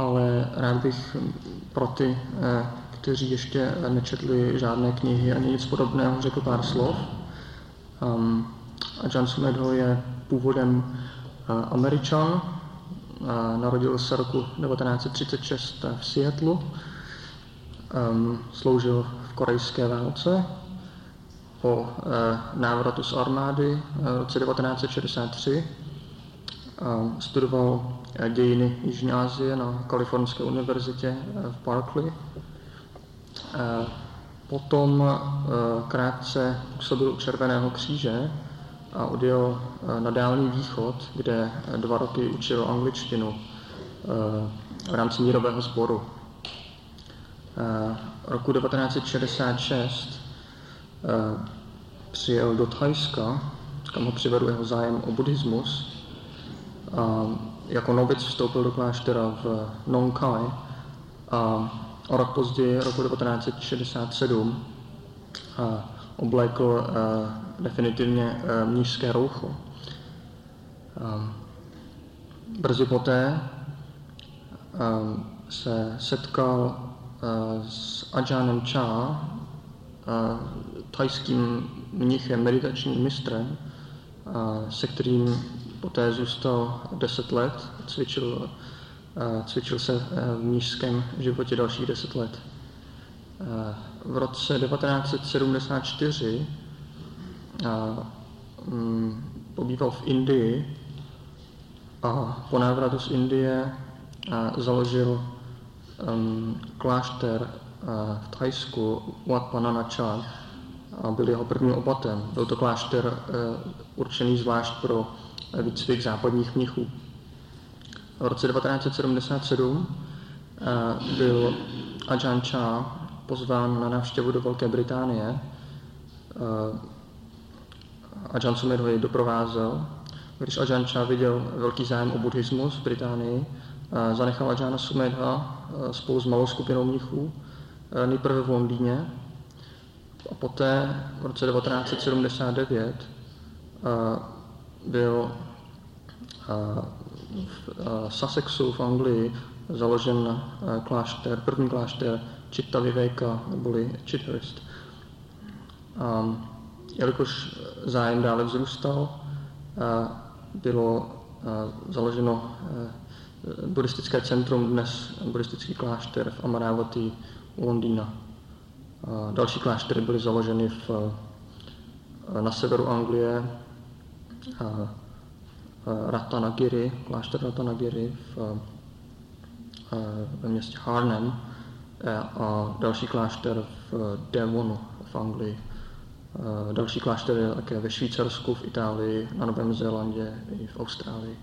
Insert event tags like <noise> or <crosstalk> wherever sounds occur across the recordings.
ale rád bych pro ty, eh, kteří ještě nečetli žádné knihy ani nic podobného, řekl pár slov. A John Sumedho je původem uh, Američan, narodil se roku 1936 v Seattleu, um, sloužil v korejské válce, po uh, návratu z armády v roce 1963 uh, studoval dějiny Jižní Asie na Kalifornské univerzitě v Berkeley. Potom krátce působil u Červeného kříže a odjel na Dálný východ, kde dva roky učil angličtinu v rámci mírového sboru. Roku 1966 přijel do Thajska, kam ho přivedl jeho zájem o buddhismus jako novic vstoupil do kláštera v Nong Khai a o rok později, roku 1967, a oblékl a, definitivně a, mnížské roucho. A, brzy poté a, se setkal s Ajanem Cha, a, thajským mnichem, meditačním mistrem, se kterým Poté zůstal 10 let, cvičil, cvičil se e, v nížském životě dalších 10 let. E, v roce 1974 mm, pobýval v Indii a po návratu z Indie založil klášter v Thajsku Wat Pananacha a byl jeho prvním opatem. Byl to klášter určený zvlášť pro výcvik západních mnichů. V roce 1977 eh, byl Ajahn Chah pozván na návštěvu do Velké Británie. Eh, Ajahn Sumir ho jej doprovázel. Když Ajahn Chah viděl velký zájem o buddhismus v Británii, eh, zanechal Ajahna Sumedha spolu s malou skupinou mnichů nejprve v Londýně a poté v roce 1979 byl v Sussexu v Anglii založen klášter, první klášter Chitta Viveka, neboli Chitterist. A jelikož zájem dále vzrůstal, bylo založeno buddhistické centrum, dnes buddhistický klášter v Amaravati u Londýna. Další kláštery byly založeny v, na severu Anglie, Ratanagiri, klášter Ratanagiri v, ve městě Harnem a další klášter v Devonu v Anglii. Další klášter je také ve Švýcarsku, v Itálii, na Novém Zélandě i v Austrálii.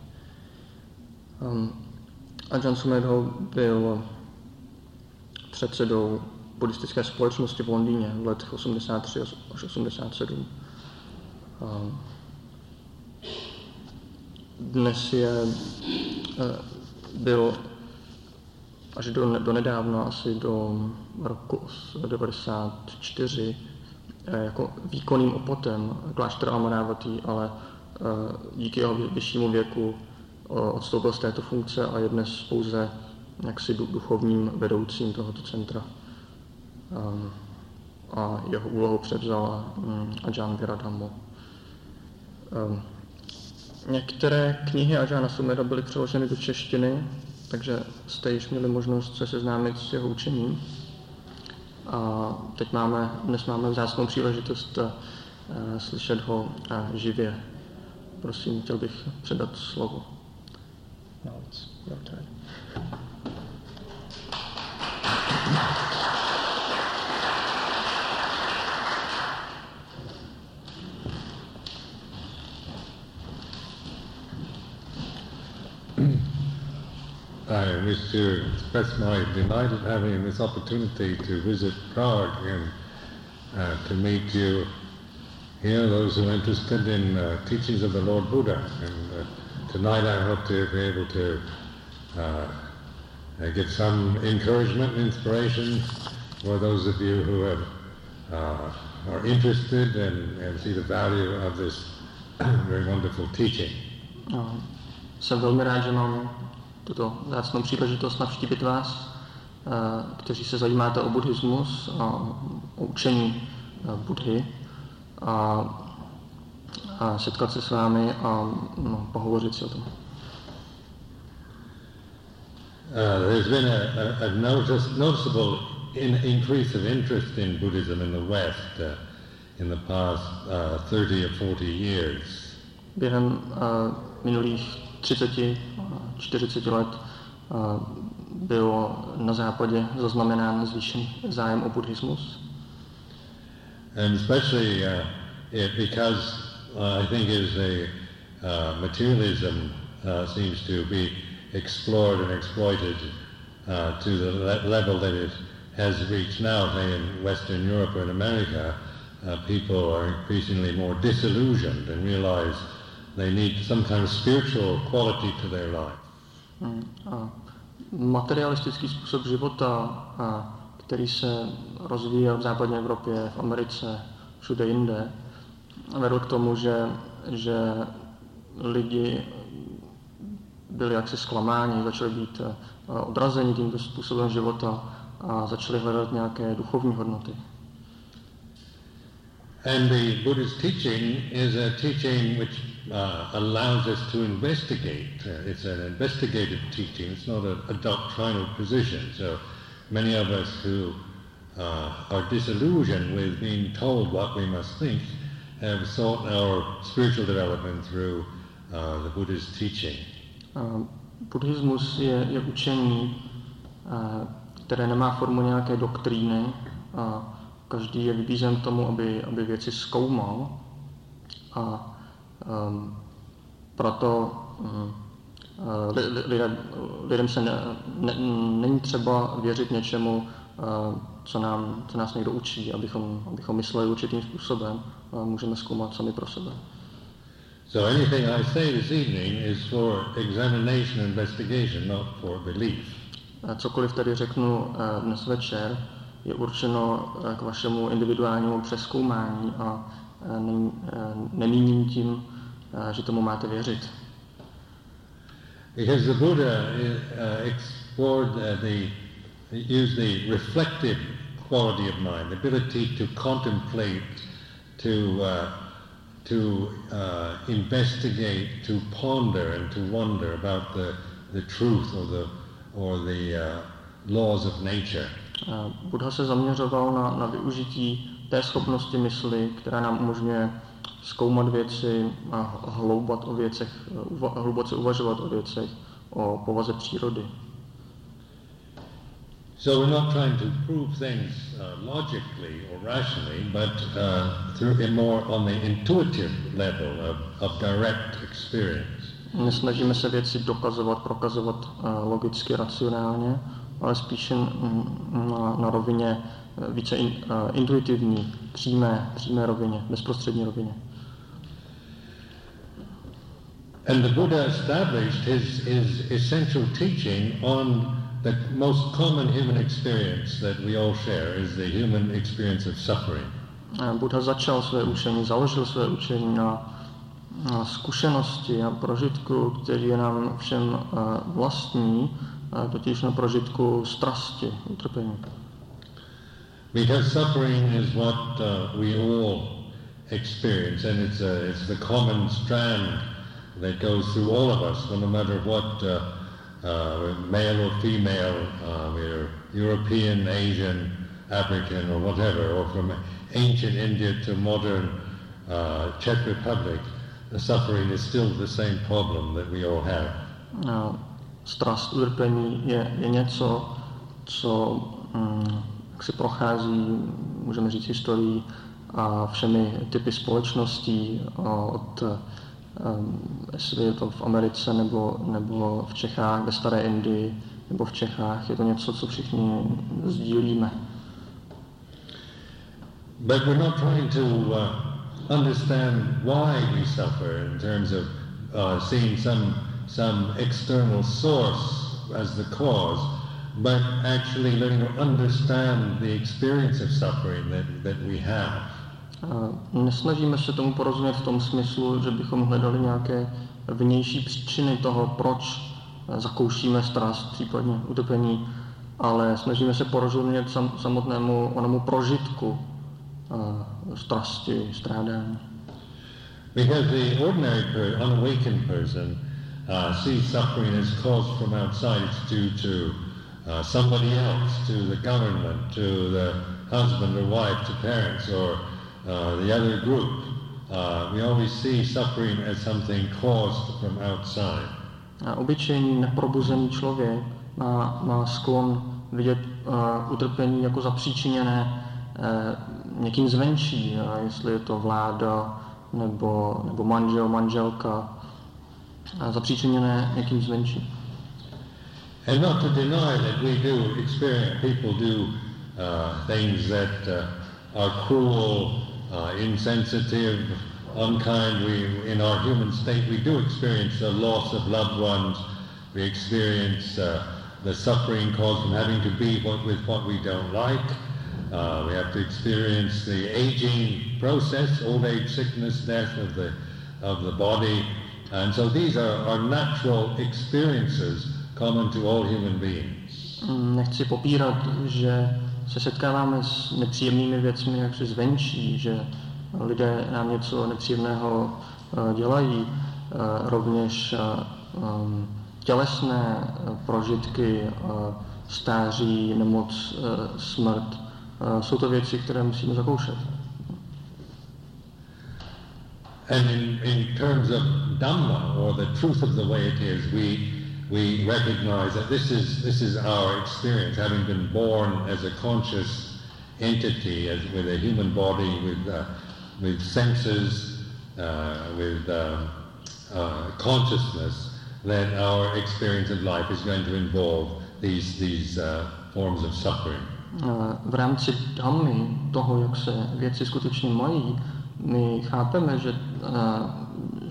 Um, Ajahn Sumedho byl předsedou buddhistické společnosti v Londýně v letech 83 až 87. Dnes je, eh, byl až do, do nedávna, asi do roku 94, eh, jako výkonným opotem kláštera Amaravati, ale eh, díky jeho vyššímu věku odstoupil z této funkce a je dnes pouze jaksi duchovním vedoucím tohoto centra. A jeho úlohu převzal mm, Ajahn Viradhammo. Některé knihy Ažána Sumera byly přeloženy do češtiny, takže jste již měli možnost se seznámit s jeho učením. A teď máme, dnes máme vzácnou příležitost uh, slyšet ho uh, živě. Prosím, chtěl bych předat slovo. Now it's your turn. I wish to express my delight at having this opportunity to visit Prague and uh, to meet you here, those who are interested in uh, teachings of the Lord Buddha. And uh, tonight I hope to be able to uh, uh, get some encouragement and inspiration for those of you who have, uh, are interested and, and see the value of this <clears throat> very wonderful teaching. No, jsem velmi rád, že mám tuto zácnou příležitost navštívit vás, kteří se zajímáte o buddhismus a o učení Budhy a, a setkat se s vámi a no, pohovořit si o tom. Uh, there's been a, a, a notice, noticeable in, increase of interest in Buddhism in the West uh, in the past uh, 30 or 40 years. Během uh, minulých 30, 40 let uh, bylo na západě zaznamenán zájem o buddhismus. And especially uh, it, because uh, I think as a uh, materialism uh, seems to be explored and exploited uh, to the le- level that it has reached now, say in Western Europe in America, uh, people are increasingly more disillusioned and realize they need some kind of spiritual quality to their life. Mm, a materialistický způsob života, který se rozvíjel v západní Evropě, v Americe, všude jinde, vedl k tomu, že, že lidi byli jaksi zklamáni, začali být eh, odrazeni tímto způsobem života a začali hledat nějaké duchovní hodnoty. And the Buddhist teaching is a teaching which uh, allows us to investigate. Uh, it's an investigative teaching. It's not a, a, doctrinal position. So many of us who uh, are disillusioned with being told what we must think have sought our spiritual development through uh, the Buddhist teaching. buddhismus je, je učení, které nemá formu nějaké doktríny. Každý je vybízen tomu, aby, aby věci zkoumal. A proto um, lidem, lidem se ne, ne, není třeba věřit něčemu, uh, co, nám, co nás někdo učí, abychom, abychom mysleli určitým způsobem. A můžeme zkoumat sami pro sebe. So anything I say this evening is for examination and investigation, not for belief. Cokoliv tady řeknu eh, dnes večer, je určeno eh, k vašemu individuálnímu přeskoumání a eh, nemíním tím, že tomu máte věřit. Because the Buddha uh, explored the, used the reflective quality of mind, the ability to contemplate, to uh, to uh, investigate, to ponder and to wonder about the, the truth or the, or the uh, laws of nature. Buddha se zaměřoval na, na využití té schopnosti mysli, která nám umožňuje zkoumat věci a hloubat o věcech, uva, hluboce uvažovat o věcech, o povaze přírody. So we're not trying to prove things uh, logically or rationally, but uh, through a more on the intuitive level of, of direct experience. Nesnažíme se věci dokazovat, prokazovat uh, logicky, racionálně, ale spíše na, na rovině více in, uh, intuitivní, přímé, přímé rovině, bezprostřední rovině. And the Buddha established his, his essential teaching on the most common human experience that we all share is the human experience of suffering. Buddha začal své učení, založil své učení na, na zkušenosti a prožitku, který je nám všem uh, vlastní, totiž na prožitku strasti, utrpení. Because suffering is what uh, we all experience, and it's, a, it's the common strand that goes through all of us, no matter what uh, uh, male or female, uh, we're European, Asian, African, or whatever, or from ancient India to modern uh, Czech Republic, the suffering is still the same problem that we all have. No, strast, je, je něco, co mm, jak si prochází, můžeme říct, historií a všemi typy společností od jestli je to v Americe nebo, nebo v Čechách, ve Staré Indii nebo v Čechách, je to něco, co všichni sdílíme. But we're not trying to uh, understand why we suffer in terms of uh, seeing some, some external source as the cause, but actually learning to understand the experience of suffering that, that we have. Nesnažíme se tomu porozumět v tom smyslu, že bychom hledali nějaké vnější příčiny toho, proč zakoušíme strast, případně utrpení, ale snažíme se porozumět sam, samotnému onomu prožitku strasti, strádání. Because the ordinary, per, unawakened person uh, sees suffering as caused from outside. It's due to uh, somebody else, to the government, to the husband or wife, to parents, or uh, the other group. Uh, we always see suffering as something caused from outside. A obyčejný neprobuzený člověk má, má sklon vidět uh, utrpení jako zapříčiněné uh, někým zvenčí, uh, jestli je to vláda nebo, nebo manžel, manželka, uh, zapříčiněné někým zvenčí. And not to deny that we do experience, people do uh, things that uh, are cruel, uh, insensitive, unkind. We, in our human state, we do experience the loss of loved ones. We experience uh, the suffering caused from having to be what, with what we don't like. Uh, we have to experience the aging process, old age, sickness, death of the, of the body. And so these are, are natural experiences common to all human beings. Mm, nechci popírat, že se setkáváme s nepříjemnými věcmi jak se zvenčí, že lidé nám něco nepříjemného eh, dělají, eh, rovněž eh, mm, tělesné prožitky, stáří, nemoc, smrt. Jsou to věci, které musíme zakoušet. And in, in terms of Dhamma, or the truth of the way it is, we we recognize that this is, this is our experience, having been born as a conscious entity, as with a human body, with, uh, with senses, uh, with uh, uh consciousness, that our experience of life is going to involve these, these uh, forms of suffering. Uh, v rámci dhammy, toho, jak se věci skutečně mají, my chápeme, že,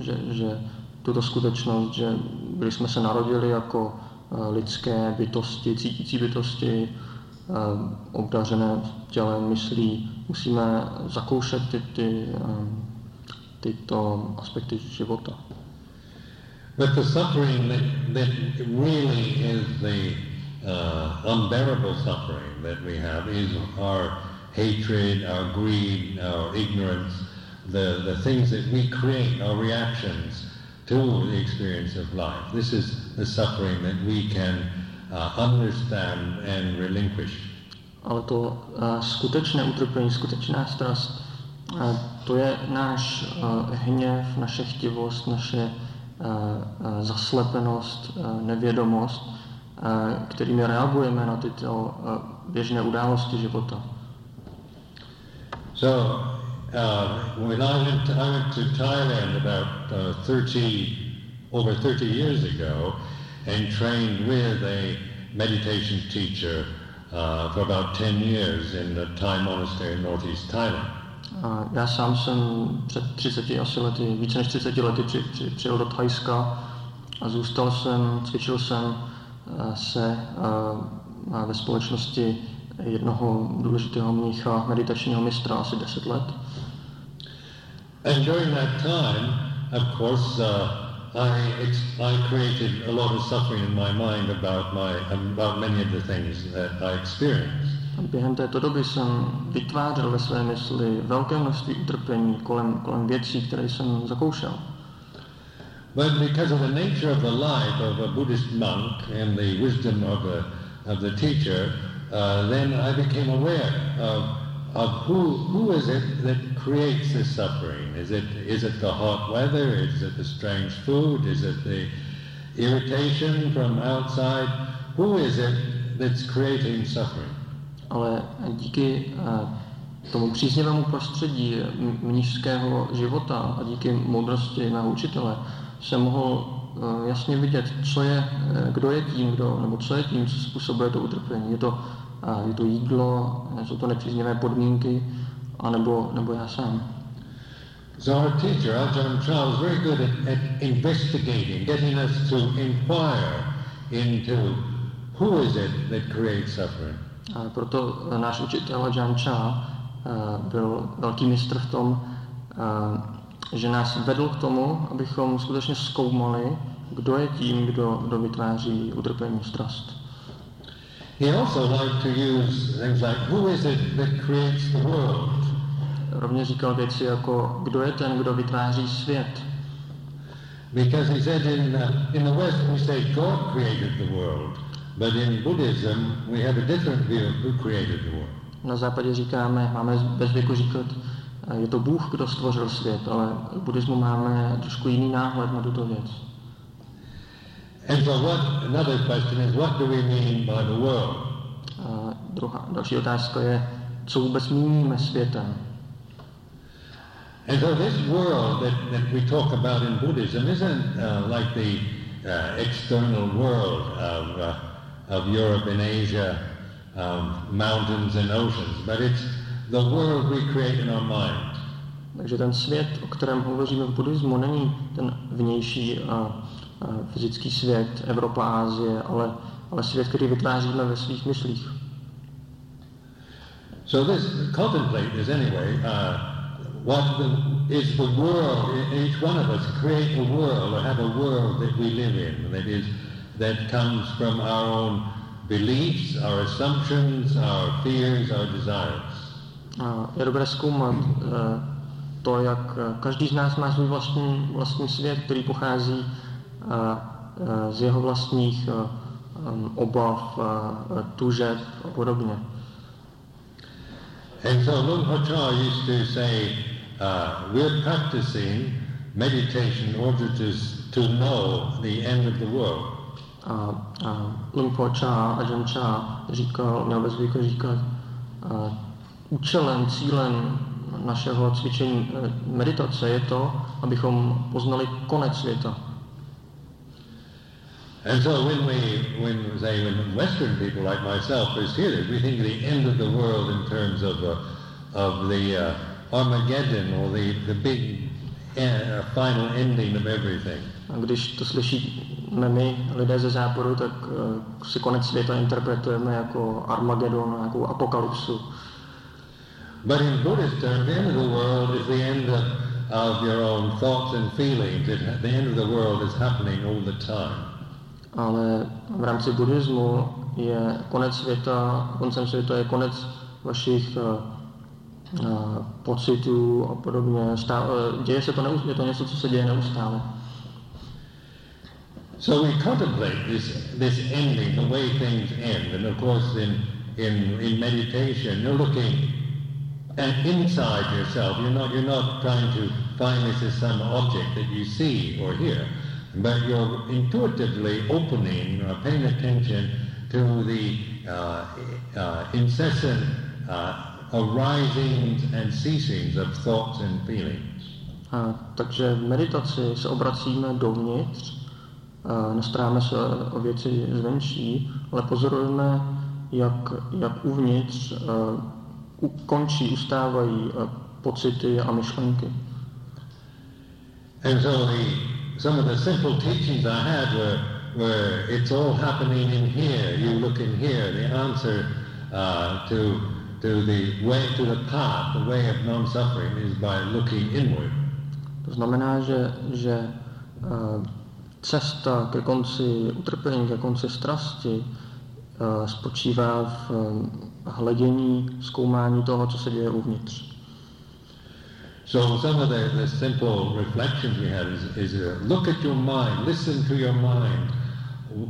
že, že tuto skutečnost, že byli jsme se narodili jako eh, lidské bytosti, cítící bytosti, eh, obdařené tělem, myslí, musíme zakoušet ty, ty, eh, tyto aspekty života. But the suffering that, that really is the uh, unbearable suffering that we have is our hatred, our greed, our ignorance, the, the things that we create, our reactions to the experience of life. This is the suffering that we can uh, understand and relinquish. Ale to uh, skutečné utrpení, skutečná strast, uh, to je náš uh, hněv, naše chtivost, naše uh, uh, zaslepenost, uh, nevědomost, uh, kterými reagujeme na tyto uh, běžné události života. So uh, when I went, to, I went to Thailand about uh, 30, over 30 years ago and trained with a meditation teacher uh, for about 10 years in the Thai monastery in northeast Thailand. Uh, já sám jsem před 30 asi lety, více než 30 lety při, při, přijel do Thajska a zůstal jsem, cvičil jsem uh, se uh, ve společnosti jednoho důležitého mnicha, meditačního mistra asi 10 let. And during that time, of course, uh, I, I created a lot of suffering in my mind about, my, about many of the things that I experienced. Během této doby jsem vytvářel ve své mysli velké množství utrpení kolem, kolem věcí, které jsem zakoušel. But because of the nature of the life of a Buddhist monk and the wisdom of the, of the teacher, uh, then I became aware of of who, who is it that creates this suffering? Is it, is it the hot weather? Is it the strange food? Is it the irritation from outside? Who is it that's creating suffering? Ale díky uh, tomu příznivému prostředí mnižského života a díky moudrosti mého učitele jsem mohl uh, jasně vidět, co je, uh, kdo je tím, kdo, nebo co je tím, co způsobuje to utrpení. Je to je to jídlo, jsou to nepříznivé podmínky, anebo, nebo já sám. So our teacher, Ajahn Chah, was very good at, at investigating, getting us to inquire into who is it that creates suffering. A proto náš učitel Ajahn Chah byl velký mistr v tom, že nás vedl k tomu, abychom skutečně zkoumali, kdo je tím, kdo, kdo vytváří utrpení, strast. He also liked to use things like, who is it that creates the world? Rovně říkal věci jako, kdo je ten, kdo vytváří svět. Because he said in, uh, in the West we say God created the world, but in Buddhism we have a different view of who created the world. Na západě říkáme, máme bez věku říkat, je to Bůh, kdo stvořil svět, ale v buddhismu máme trošku jiný náhled na tuto věc. And so what, another question is, what do we mean by the world? A druhá, další otázka je, co vůbec míníme světem. And so this world that, that we talk about in Buddhism isn't uh, like the uh, external world of, uh, of Europe and Asia, um, mountains and oceans, but it's the world we create in our mind. Takže ten svět, o kterém hovoříme v buddhismu, není ten vnější a, a fyzický svět, Evropa, Ázie, ale, ale svět, který vytváříme ve svých myslích. So this contemplate is anyway uh, what the, is the world. e- Each one of us create a world or have a world that we live in that is that comes from our own beliefs, our assumptions, our fears, our desires. A je dobré zkoumat eh, to, jak eh, každý z nás má svůj vlastní, vlastní svět, který pochází eh, eh, z jeho vlastních em, obav, tužeb a podobně. And so Por Chah used to say, uh, we're practicing meditation in order to, to know the end of the world. A, a Luang Por Chah, Ajahn Chah říkal, měl ve zvyku říkat, a, účelem, cílem našeho cvičení eh, meditace je to, abychom poznali konec světa. And so when we, when say, when Western people like myself first hear this, we think of the end of the world in terms of, uh, of the uh, Armageddon or the, the big uh, final ending of everything. A když to slyšíme my, lidé ze západu, tak uh, si konec světa interpretujeme jako Armagedon, nějakou apokalypsu. But in Buddhist terms, the end of the world is the end of, of your own thoughts and feelings. It, the end of the world is happening all the time. Ale v rámci buddhismu je konec světa, koncem světa je konec vašich uh, uh, pocitů a podobně. Uh, děje se to, neustále, je to něco, co se děje neustále. So we contemplate this, this ending, the way things end. And of course, in, in, in meditation, you're looking at inside yourself. You're not, you're not trying to find this as some object that you see or hear, but you're intuitively opening or paying attention to the uh, uh, incessant uh, arisings and ceasings of thoughts and feelings. A, takže v meditaci se obracíme dovnitř, nestaráme se o věci zvenčí, ale pozorujeme, jak, jak uvnitř a, u, končí, ustávají a, pocity a myšlenky. And so the, some of the simple teachings I had were, were it's all happening in here. You look in here. The answer uh, to, to the way, to the path, the way of non-suffering is by looking inward. To znamená, že, že a, cesta ke konci utrpení, ke konci strasti a, spočívá v a, hledění, zkoumání toho, co se děje uvnitř. So some of the, the simple reflections we have is, is uh, look at your mind, listen to your mind,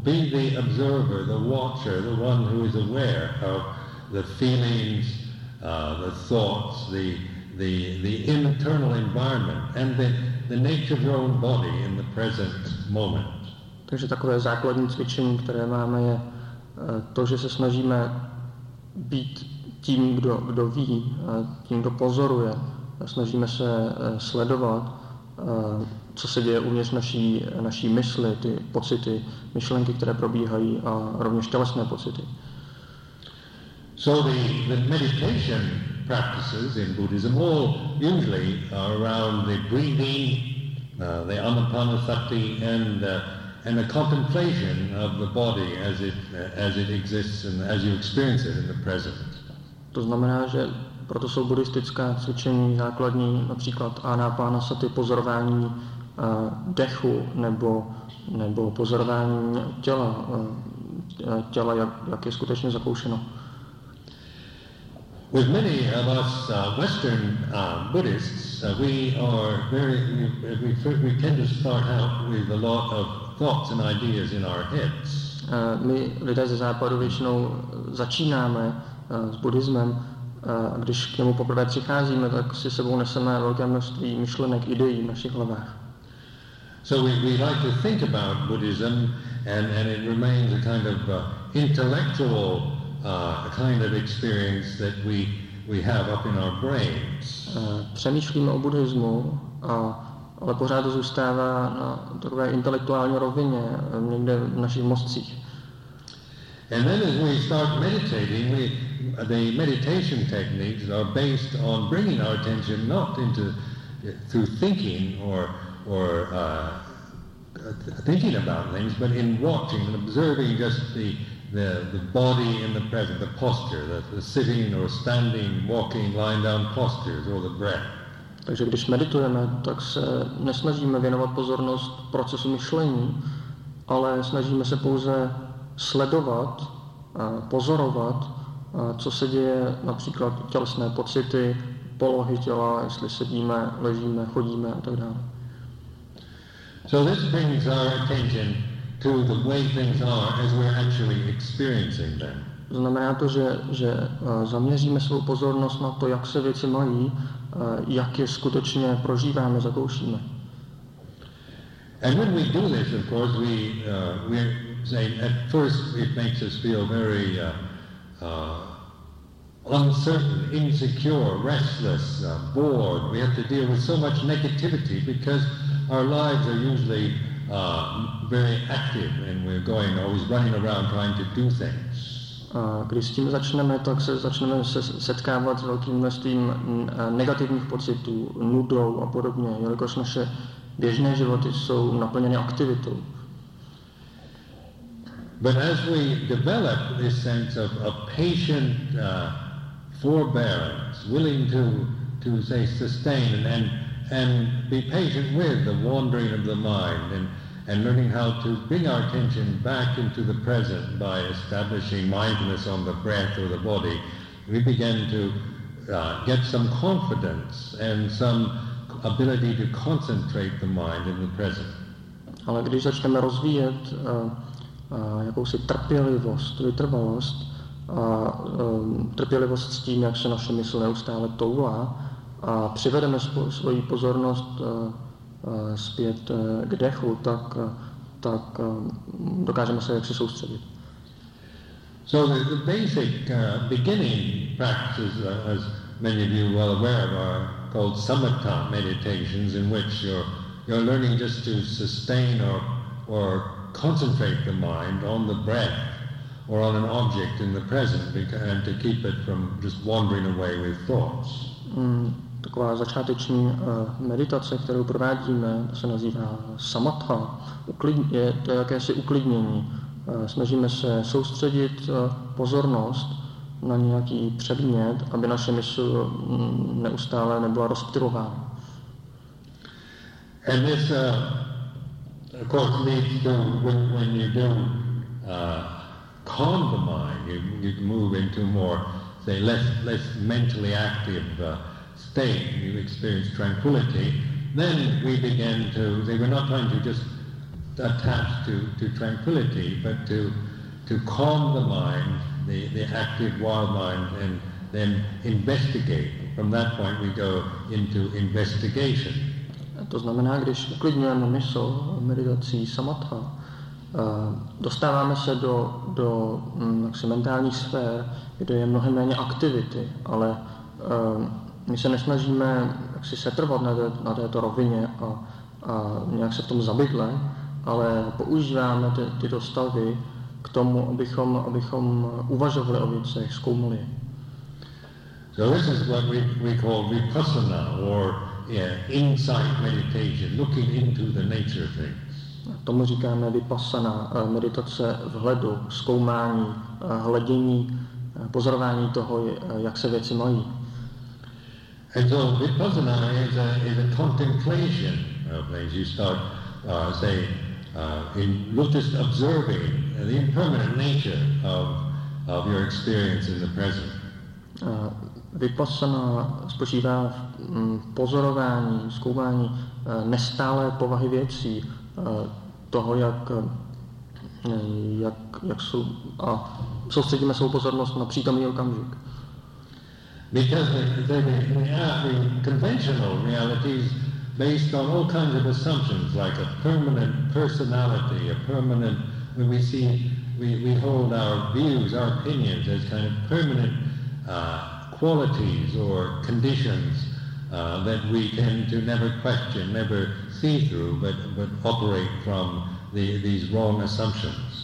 be the observer, the watcher, the one who is aware of the feelings, uh, the thoughts, the, the, the internal environment, and the, the nature of your own body in the present moment. Takže takové základní cvičení, které máme, je to, že se snažíme být tím, kdo, kdo ví, tím, kdo pozoruje. Snažíme se eh, sledovat, eh, co se děje uvnitř naší, naší mysli, ty pocity, myšlenky, které probíhají a rovněž tělesné pocity. So the, the meditation practices in Buddhism all usually are around the breathing, uh, the anapanasati, and uh, and a contemplation of the body as it uh, as it exists and as you experience it in the present. To znamená, že proto jsou buddhistická cvičení základní, například anapánasati, pozorování eh, dechu nebo nebo pozorování těla, eh, těla jak, jak je skutečně zakoušeno. With many of us uh, Western uh, Buddhists, uh, we are very, we, we, we tend to start out with a lot of thoughts and ideas in our heads. Uh, my lidé ze západu většinou začínáme uh, s buddhismem a když k němu poprvé přicházíme, tak si sebou neseme velké množství myšlenek, ideí v našich hlavách. So we, we like to think about Buddhism and, and it remains a kind of uh, intellectual uh, kind of experience that we, we have up in our brains. Přemýšlíme o buddhismu, a, ale pořád to zůstává na takové intelektuální rovině, někde v našich mozcích. And then as we start meditating, we, the meditation techniques are based on bringing our attention not into through thinking or or uh, thinking about things, but in watching and observing just the, the, the body in the present, the posture, the, the sitting or standing, walking, lying down postures, or the breath. Takže když meditujeme, tak se nesnažíme věnovat pozornost procesu myšlení, ale snažíme se pouze sledovat, pozorovat, co se děje, například tělesné pocity, polohy těla, jestli sedíme, ležíme, chodíme a tak dále. So this brings our attention to the way things are as we're actually experiencing them. Znamená to, že, že eh, zaměříme svou pozornost na to, jak se věci mají, eh, jak je skutečně prožíváme, zakoušíme. And when we do this, of course, we, uh, we say at first it makes us feel very uh, uh, uncertain, insecure, restless, uh, bored. We have to deal with so much negativity because our lives are usually uh, very active and we're going, always running around trying to do things. Když s tím začneme, tak se začneme se setkávat s velkým množstvím negativních pocitů, nudou a podobně, jelikož naše běžné životy jsou naplněny aktivitou. But as we develop this sense of, of patient uh, forbearance, willing to, to say sustain and, and and be patient with the wandering of the mind and, and learning how to bring our attention back into the present by establishing mindfulness on the breath or the body, we begin to uh, get some confidence and some ability to concentrate the mind in the present. Ale když začneme rozvíjet uh, jakousi trpělivost, vytrvalost a um, trpělivost s tím, jak se naše mysl neustále toulá, a přivedeme svoji pozornost eh, eh, zpět eh, k dechu, tak, tak dokážeme se jaksi soustředit. So the, the basic uh, beginning practices, uh, as many of you well aware of, are called samatha meditations, in which you're, you're learning just to sustain or, or concentrate the mind on the breath or on an object in the present and to keep it from just wandering away with thoughts. Mm, taková začáteční eh, meditace, kterou provádíme, se nazývá samatha. Je to jakési uklidnění. Eh, snažíme se soustředit eh, pozornost na nějaký předmět, aby naše mysl mm, neustále nebyla rozptylována. And this, uh, of course, leads to when, when you do uh, calm the mind, you, you move into more, say, less, less mentally active uh, state, you experience tranquility, then we begin to, they were not trying to just attach to, to tranquility, but to, to calm the mind, the, the active wild mind, and then investigate. From that point we go into investigation. To znamená, když uklidňujeme mysl meditací samatha, eh, dostáváme se do, do hm, jaksi, mentálních sfér, kde je mnohem méně aktivity, ale eh, my se nesnažíme si setrvat na, té, na této rovině a, a nějak se v tom zabydle, ale používáme ty, tyto stavy k tomu, abychom, abychom uvažovali o věcech, zkoumali So this is what we, we call vipassana or yeah, insight meditation, looking into the nature of things. Tomu říkáme vipassana, eh, meditace vhledu, zkoumání, eh, hledění, eh, pozorování toho, jak se věci mají. And so vipassana is a, is a contemplation of things. You start, uh, say, uh, in just observing the impermanent nature of, of your experience in the present. Uh, Vipassana spočívá v mm, pozorování, zkoumání uh, nestálé povahy věcí, uh, toho, jak, jak, jak jsou, a soustředíme svou pozornost na přítomný okamžik. Because the, the conventional realities based on all kinds of assumptions, like a permanent personality, a permanent, when we see, we, we hold our views, our opinions as kind of permanent uh, qualities or conditions uh, that we tend to never question, never see through, but, but operate from the, these wrong assumptions.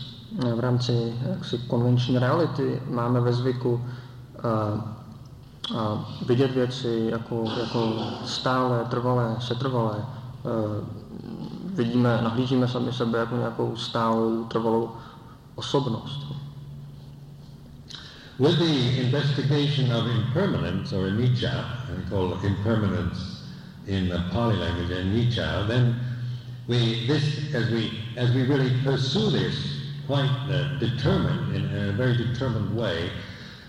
V rámci jaksi konvenční reality máme ve zvyku uh, a vidět věci jako, jako stále, trvalé, setrvalé. E, vidíme, nahlížíme sami sebe jako nějakou stálou, trvalou osobnost. With the investigation of impermanence, or anicca, and called impermanence in the Pali language, anicca, then we, this, as we, as we really pursue this quite uh, determined, in, in a very determined way,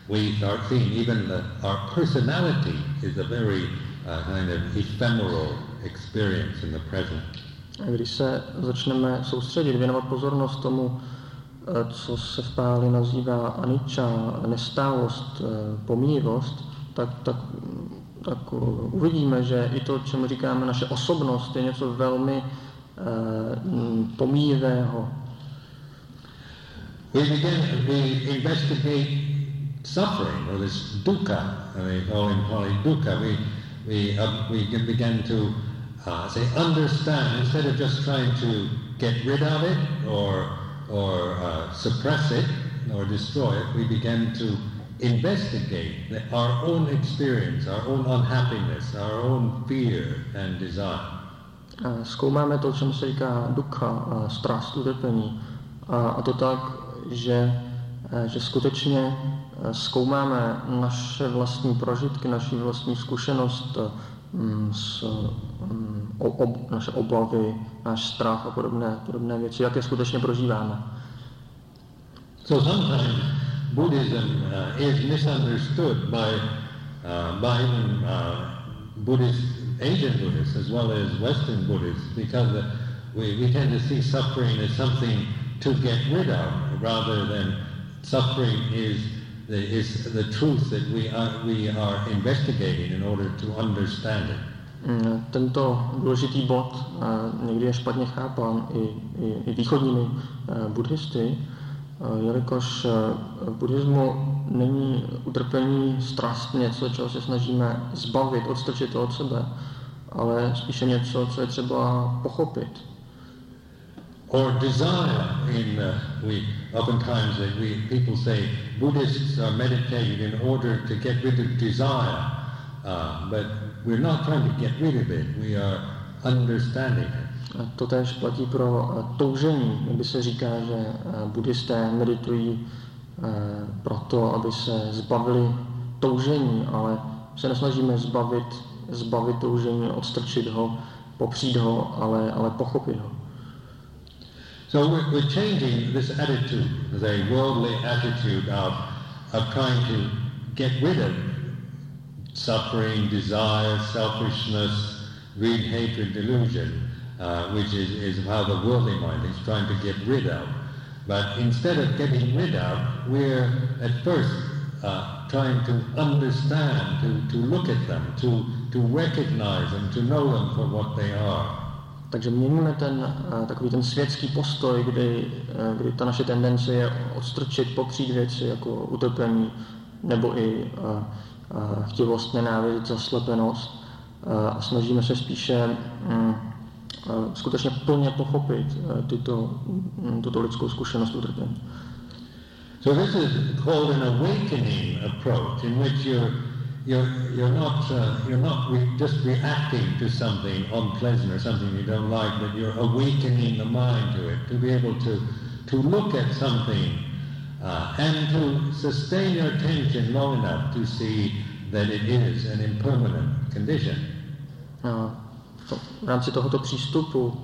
we start seeing even the, our personality is a very uh, kind of ephemeral experience in the present. Když se začneme soustředit, věnovat pozornost tomu, co se v Páli nazývá anicca, nestálost, eh, pomíjivost, tak, tak, tak uvidíme, že i to, čemu říkáme naše osobnost, je něco velmi uh, pomíjivého. We investigate suffering, or this dukkha, in Pali dukkha, we, we, uh, we begin to uh, say understand, instead of just trying to get rid of it or, or uh, suppress it or destroy it, we begin to investigate the, our own experience, our own unhappiness, our own fear and desire. Zkoumáme to, čemu se říká dukkha, strast, utrpení. A to tak, že, že skutečně zkoumáme naše vlastní prožitky, naši vlastní zkušenost mm, s, mm, ob, naše obavy, náš strach a podobné, podobné věci, jak je skutečně prožíváme. So sometimes Buddhism is misunderstood by, uh, by uh, Buddhist, Asian Buddhists as well as Western Buddhists because uh, we, we tend to see suffering as something to get rid of rather than suffering is is the truth that we are, we are investigating in order to understand it. Mm, tento důležitý bod někdy je špatně chápán i, i, i východními buddhisty, jelikož v buddhismu není utrpení strast něco, čeho se snažíme zbavit, odstrčit to od sebe, ale spíše něco, co je třeba pochopit. Or desire in uh, we oftentimes uh, we people say Buddhists are meditating in order to get rid of desire, uh, but we're not trying to get rid of it. We are understanding it. To tež platí pro uh, toužení. Kdyby se říká, že uh, buddhisté meditují uh, proto, aby se zbavili toužení, ale se nesnažíme zbavit, zbavit toužení, odstrčit ho, popřít ho, ale, ale pochopit ho. So we're, we're changing this attitude, the worldly attitude of, of trying to get rid of suffering, desire, selfishness, greed, hatred, delusion, uh, which is, is how the worldly mind is trying to get rid of. But instead of getting rid of, we're at first uh, trying to understand, to, to look at them, to, to recognize them, to know them for what they are. Takže měníme ten eh, takový ten světský postoj, kdy, eh, kdy ta naše tendence je odstrčit, popřít věci jako utrpení nebo i eh, chtivost, nenávist, zaslepenost a snažíme se spíše mm, skutečně plně pochopit tyto, mm, tuto lidskou zkušenost utrpení. So this is called an awakening approach in which you're you're, you're not, uh, you're not re- just reacting to something unpleasant or something you don't like, but you're awakening the mind to it, to be able to, to look at something uh, and to sustain your attention long enough to see that it is an impermanent condition. Uh, v rámci tohoto přístupu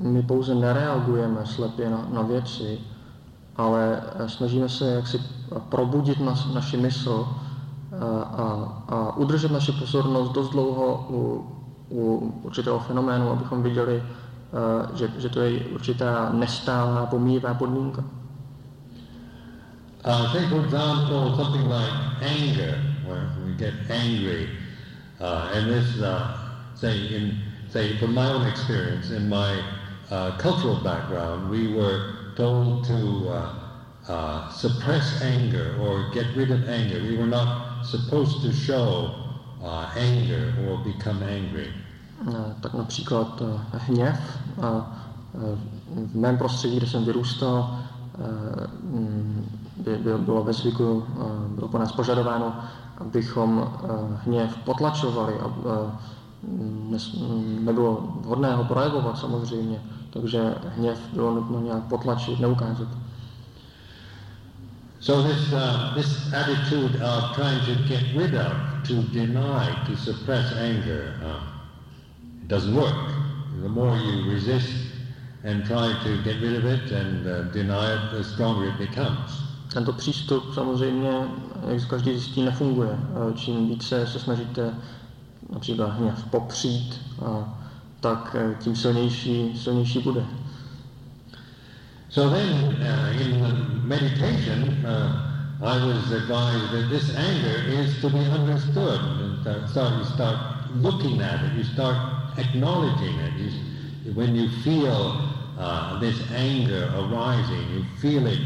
My pouze nereagujeme slepě na, na věci, ale snažíme se jaksi probudit na, naši mysl a, a udržet naši pozornost dost dlouho u, u určitého fenoménu, abychom viděli, že, že to je určitá nestálá, pomíjivá podmínka. Uh, take for example something like anger, where we get angry, uh, and this, uh, say, in say from my own experience, in my uh, cultural background, we were told to uh, uh, suppress anger or get rid of anger. We were not supposed to show anger or become angry. Tak například hněv. V mém prostředí, kde jsem vyrůstal, by, by bylo ve zvyku, bylo po nás požadováno, abychom hněv potlačovali, a, nebylo vhodné ho projevovat samozřejmě, takže hněv bylo nutno nějak potlačit, neukázat. So this, uh, this attitude of trying to get rid of, to deny, to suppress anger, uh, doesn't work. The more you resist and try to get rid of it and uh, deny it, the stronger it becomes. Tento přístup samozřejmě, jak každý zjistí, nefunguje. Čím více se snažíte například hněv popřít, tak tím silnější, silnější bude. So then, uh, in meditation, uh, I was advised that this anger is to be understood. And so you start looking at it, you start acknowledging it. You, when you feel uh, this anger arising, you feel it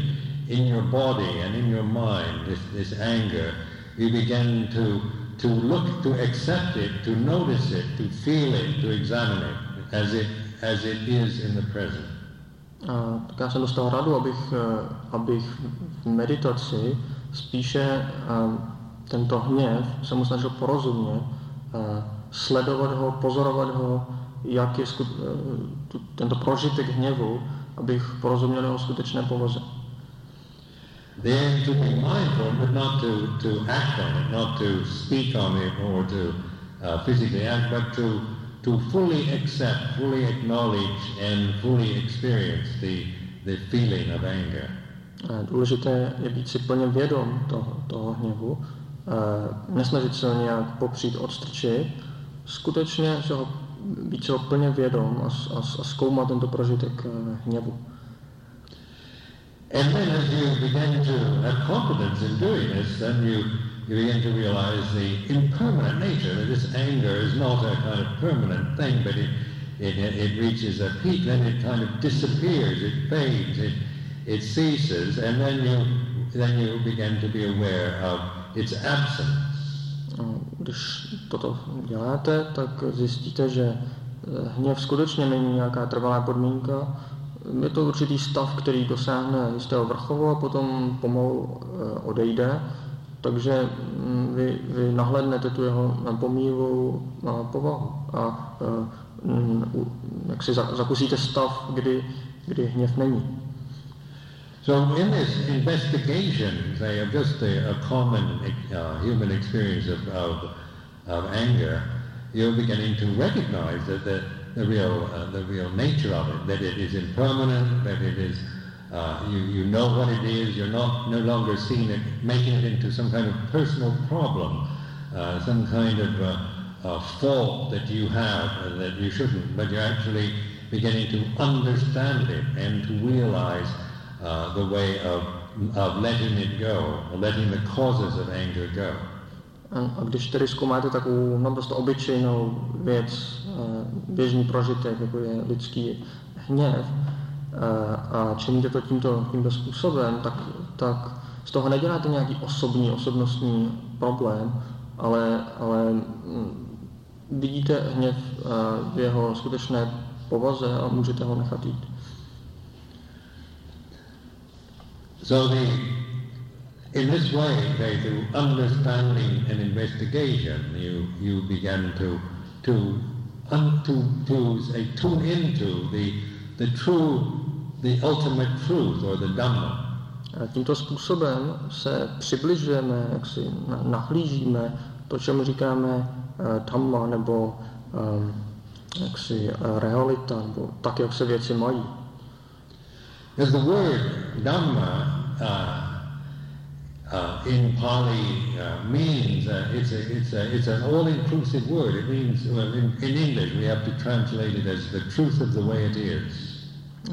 in your body and in your mind, this, this anger, you begin to to look, to accept it, to notice it, to feel it, to examine it as it, as it is in the present. Tak já jsem dostal radu, abych, uh, abych v meditaci spíše uh, tento hněv se mu snažil porozumět, sledovat ho, pozorovat ho, jak je tento prožitek hněvu, abych porozuměl jeho skutečné povaze. Then to be mindful, but not to, to act on it, not to speak on it or to uh, physically act, but to, to fully accept, fully acknowledge and fully experience the, the feeling of anger. Důležité je být si plně vědom toho, toho hněvu, nesnažit se ho nějak popřít, odstrčit, skutečně se ho, být se ho plně vědom a, a, a zkoumat tento prožitek hněvu. And then as you begin to have confidence in doing this, then you, you begin to realize the impermanent nature, that this anger is not a kind of permanent thing, but it, it, it reaches a peak, then it kind of disappears, it fades, it, it ceases, and then you, then you begin to be aware of its absence. Když toto děláte, tak zjistíte, že hněv skutečně není nějaká trvalá podmínka, je to určitý stav, který dosáhne jistého vrcholu a potom pomalu eh, odejde. Takže mm, vy, vy nahlednete tu jeho pomíjivou eh, povahu a eh, mm, jak si zakusíte stav, kdy, kdy hněv není. So in this investigation, say, of just a, a common uh, human experience of, of, of anger, you're beginning to recognize that the, the real, uh, the real nature of it, that it is impermanent, that it is, uh, you, you know what it is, you're not no longer seeing it, making it into some kind of personal problem, uh, some kind of uh, fault that you have uh, that you shouldn't, but you're actually beginning to understand it and to realize uh, the way of, of letting it go, letting the causes of anger go. A když tedy zkoumáte takovou naprosto obyčejnou věc, eh, běžný prožitek, jako je lidský hněv, a činíte to tímto, tímto způsobem, tak, tak z toho neděláte nějaký osobní, osobnostní problém, ale, ale mm, vidíte hněv eh, v jeho skutečné povaze a můžete ho nechat jít. So the in this way, okay, through understanding and investigation, you, you begin to, to, un, to, to say, tune into the, the true, the ultimate truth or the Dhamma. A tímto způsobem se přibližujeme, jak si nahlížíme to, čemu říkáme uh, Dhamma nebo um, jaksi eh, realita, nebo tak, jak se věci mají. Because the word Dhamma uh, uh, in Pali uh, means uh, it's a, it's a, it's an all-inclusive word. It means well, in, in English we have to translate it as the truth of the way it is.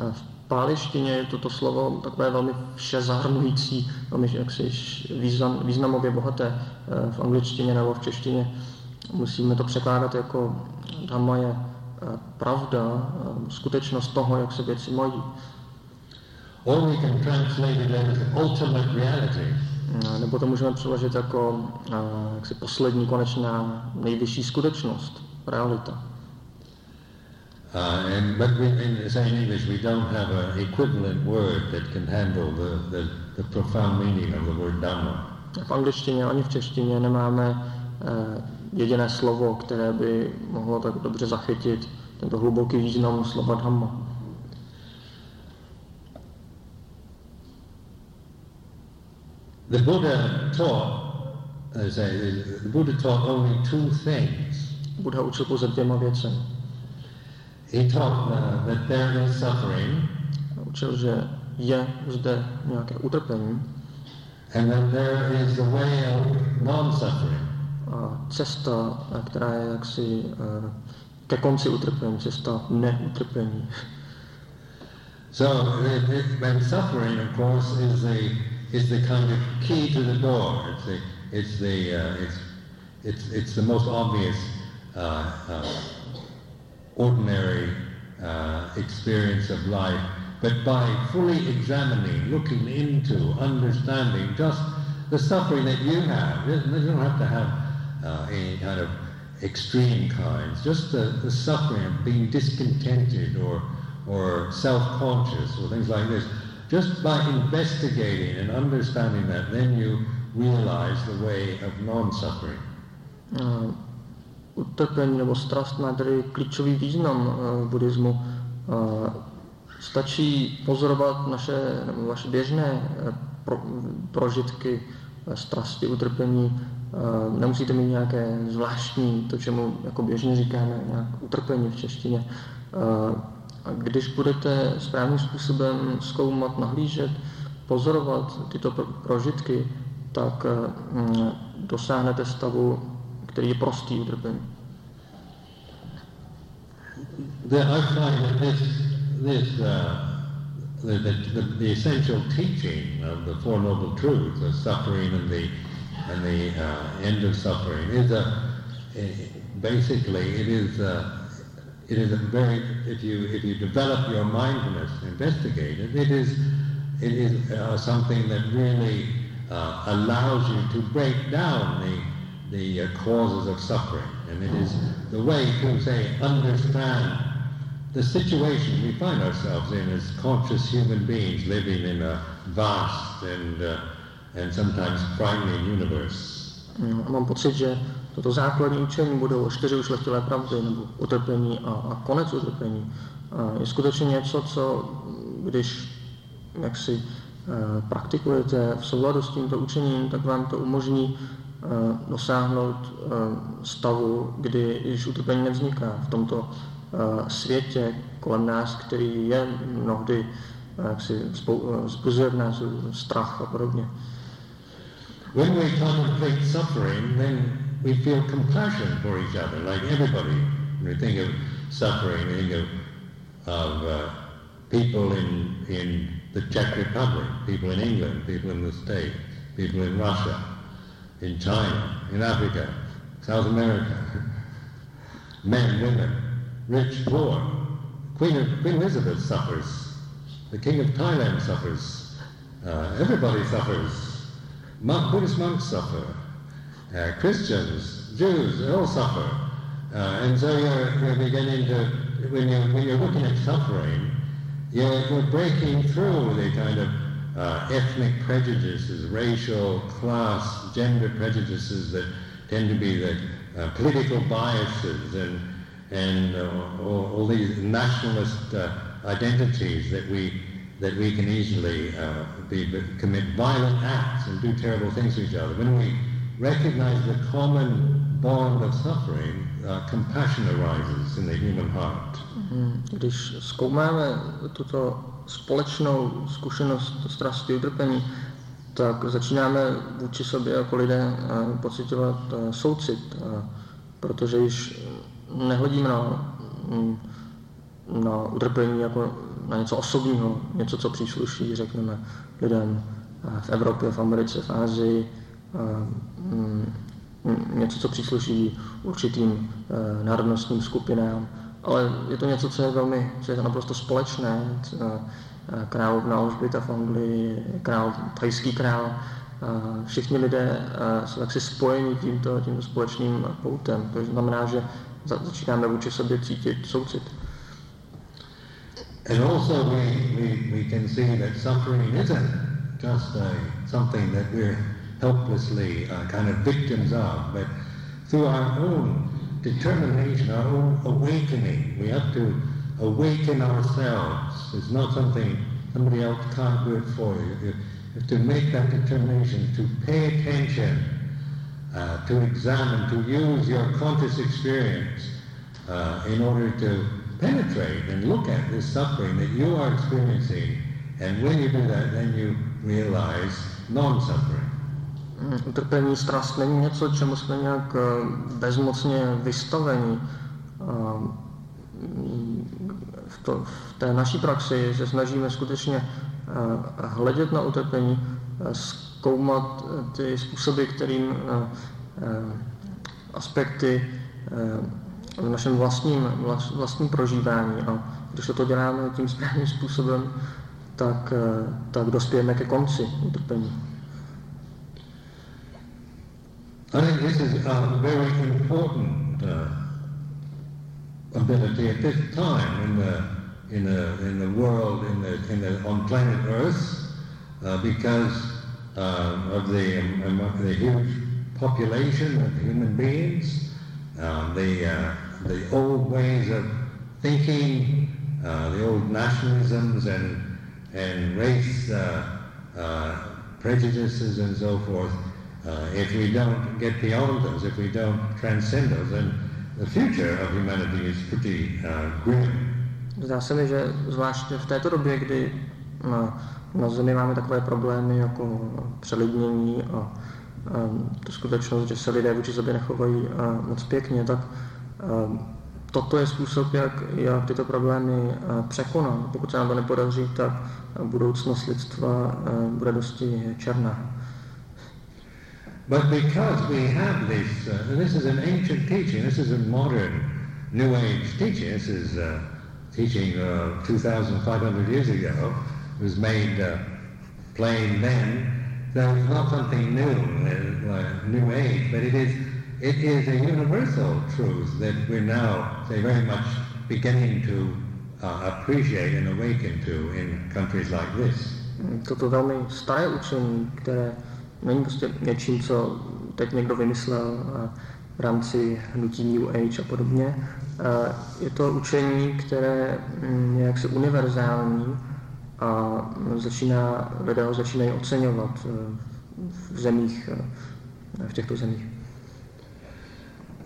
A v pálištině je toto slovo takové velmi všezahrnující, velmi jaksi význam, významově bohaté eh, v angličtině nebo v češtině. Musíme to překládat jako Dhamma je eh, pravda, eh, skutečnost toho, jak se věci mají. Or we can translate it as ultimate reality. Eh, Nebo to můžeme přeložit jako eh, jaksi poslední, konečná, nejvyšší skutečnost, realita. Uh, and, but we, in, say in English, we don't have an equivalent word that can handle the, the, the profound meaning of the word Dhamma. V angličtině ani v češtině nemáme eh, jediné slovo, které by mohlo tak dobře zachytit tento hluboký význam slova Dhamma. The Buddha taught, uh, say, the Buddha taught only two things. Buddha učil pouze dvěma věcem. He taught uh, that there is suffering Učil, že je zde nějaké utrpení and that there is the way of non-suffering. a cesta, která je jaksi eh, ke konci utrpení, cesta neutrpení. So, it, it, and suffering, of course, is the is the kind of key to the door. It's the it's the uh, it's it's it's the most obvious uh, uh, ordinary uh, experience of life. But by fully examining, looking into, understanding just the suffering that you have, you don't have to have uh, any kind of extreme kinds, just the, the suffering of being discontented or, or self-conscious or things like this. Just by investigating and understanding that, then you realize the way of non-suffering. Eh, utrpení nebo strast má tedy klíčový význam eh, v buddhismu. Eh, Stačí pozorovat naše nebo vaše běžné eh, pro, prožitky eh, strasti, utrpení. Eh, Nemusíte mít nějaké zvláštní, to čemu jako běžně říkáme, nějak utrpení v češtině. A když budete správným způsobem zkoumat, nahlížet, pozorovat tyto pro- prožitky, tak mm, dosáhnete stavu, který je prostý utrpení. The, I find that this, uh, the, the, the, the essential teaching of the Four Noble Truths, of suffering and the, and the uh, end of suffering, is a, eh, basically it is a, it is a very, if you, if you develop your mindfulness, investigate it, it is, it is uh, something that really uh, allows you to break down the, the uh, causes of suffering. And it is the way to, say, understand the situation we find ourselves in as conscious human beings living in a vast and, uh, and sometimes frightening universe. Mm, Mám pocit, že toto základní učení budou čtyři ušlechtilé pravdy, nebo utrpení a, a konec utrpení. A je skutečně něco, co když jak si eh, praktikujete v souladu s tímto učením, tak vám to umožní dosáhnout eh, stavu, kdy již utrpení nevzniká v tomto eh, světě kolem nás, který je mnohdy eh, jak si eh, vzbuzuje v nás strach a podobně. When we contemplate suffering, then we feel compassion for each other, like everybody. When we think of suffering, we think of, of uh, people in, in the Czech Republic, people in England, people in the States, people in Russia, in China, in Africa, South America, <laughs> men, women, rich, poor. Queen, of, Queen Elizabeth suffers. The King of Thailand suffers. Uh, everybody suffers. Monk, Buddhist monks suffer. Uh, Christians, Jews, they all suffer. Uh, and so you're, you're beginning to, when you're, when you're looking at suffering, you're, you're breaking through the kind of uh, ethnic prejudices, racial, class, gender prejudices that tend to be the uh, political biases and, and uh, all, all these nationalist uh, identities that we, that we can easily uh, be, commit violent acts and do terrible things to each other. When we recognize the common bond of suffering, uh, compassion arises in the human heart. Hmm, když společnou utrpení, tak začínáme vůči sobě jako lidé uh, pocitovat uh, soucit, protože již nehledíme na, mm, na utrpení jako na něco osobního, něco, co přísluší, řekneme, lidem v Evropě, v Americe, v Ázii, mm, něco, co přísluší určitým národnostním skupinám, ale je to něco, co je velmi, co je naprosto společné. E, královna Alžběta v Anglii, král, thajský král, všichni lidé jsou taksi spojeni tímto, tímto společným poutem. To znamená, že začínáme vůči sobě cítit soucit. And also we, we, we can see that suffering isn't just a, something that we're helplessly uh, kind of victims of, but through our own determination, our own awakening, we have to awaken ourselves. It's not something somebody else can't do it for you. You have to make that determination to pay attention, uh, to examine, to use your conscious experience uh, in order to penetrate and look at this suffering that you are experiencing. And when you do that, then you realize non-suffering. Mm, utrpení, strast není něco, čemu jsme nějak eh, bezmocně vystaveni. V, to, v té naší praxi se snažíme skutečně eh, hledět na utrpení, eh, zkoumat ty způsoby, kterým aspekty v našem vlastním, vlastním prožívání. A když to děláme tím správným způsobem, tak, eh, tak dospějeme ke konci utrpení. I think this is a very important uh, ability at this time in the in the in the world in the in the on planet Earth uh, because uh, of the um, the huge population of human beings um, the, uh, the old ways of thinking, uh, the old nationalisms and, and race uh, uh prejudices and so forth, if we don't get beyond those, if we don't transcend those, then uh. Zdá se mi, že zvláště v této době, kdy na, na Zemi máme takové problémy jako přelidnění a Ehm, tu skutečnost, že se lidé vůči sobě nechovají eh, moc pěkně, tak ehm, toto je způsob, jak, jak tyto problémy eh, překonat. Pokud se nám to nepodaří, tak budoucnost lidstva bude dosti černá. But because we have this, uh, this is an ancient teaching, this is a modern New Age teaching, this is uh, teaching uh, 2,500 years ago, it was made uh, plain then, So it's not something new, uh, new age, but it is, it is a universal truth that we're now, say, very much beginning to appreciate and awaken to in countries like this. Toto velmi staré učení, které není prostě něčím, co teď někdo vymyslel v rámci hnutí New Age a podobně. Je to učení, které mm, je jaksi univerzální, a začíná, lidé ho začínají oceňovat eh, v zemích, eh, v těchto zemích.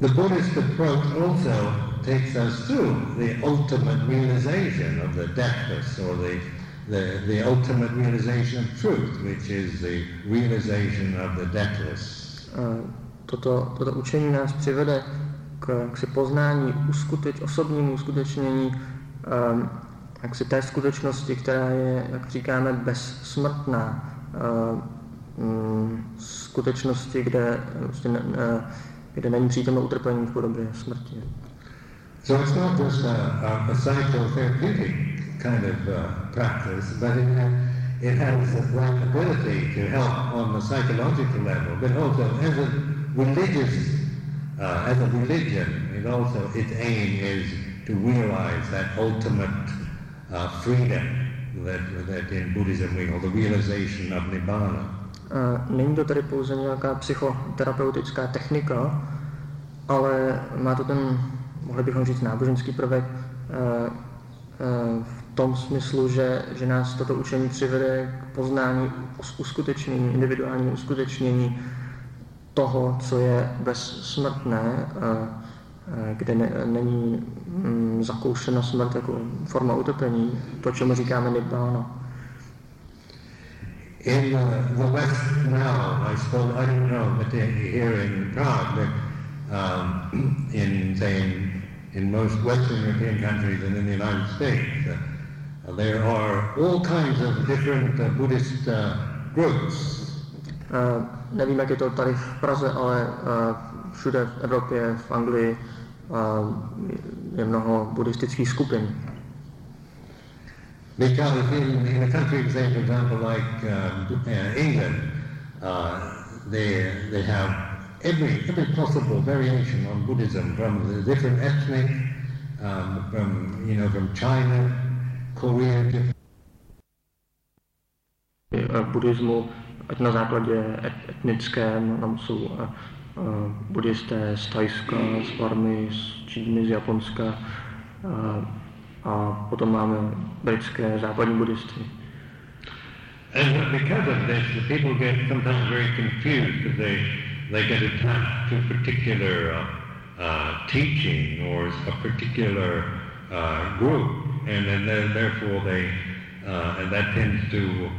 The Buddhist approach also takes us through the ultimate realization of the deathless or the, the, the ultimate realization of truth, which is the realization of the deathless. Toto, toto učení nás přivede k, k si poznání, uskuteč, osobnímu uskutečnění um, jak si té skutečnosti, která je, jak říkáme, bezsmrtná, mm, skutečnosti, kde, vlastně ne, kde není přítomno utrpení v podobě smrti. So it's not just a, a, a psychotherapeutic kind of uh, practice, but it, ha, it has that ability to help on the psychological level, but also as a religious, uh, as a religion, it also its aim is to realize that ultimate uh, freedom that, that in Buddhism we call the realization of Nibbana. Uh, není to tedy pouze nějaká psychoterapeutická technika, ale má to ten, mohli bychom říct, náboženský prvek uh, uh, tom smyslu, že, že nás toto učení přivede k poznání uskutečnění, individuálnímu uskutečnění toho, co je bezsmrtné, kde ne, není mm, zakoušena smrt jako forma utrpení, to, čemu říkáme nibbána. In uh, the West now, I suppose, I don't know, but here in Prague, but um, <clears throat> in, say, in, in most Western European countries and in the United States, uh, there are all kinds of different uh, Buddhist uh, groups. Uh, nevím, jak je to tady v Praze, ale uh, všude v Evropě, v Anglii, je mnoho buddhistických skupin. Because in, in a country, for example, like uh, England, uh, they, they have every, every possible variation on Buddhism from the different ethnic, um, from, you know, from China, Korea, different buddhismu, ať na základě etnickém, tam jsou Eh, buddhisté z Tajska, z Barmy, z Číny, z Japonska eh, a potom máme britské západní buddhisty. And because of this, the people get sometimes very confused because they, they get attached to a particular uh, uh, teaching or a particular uh, group, and then therefore they, uh, and that tends to,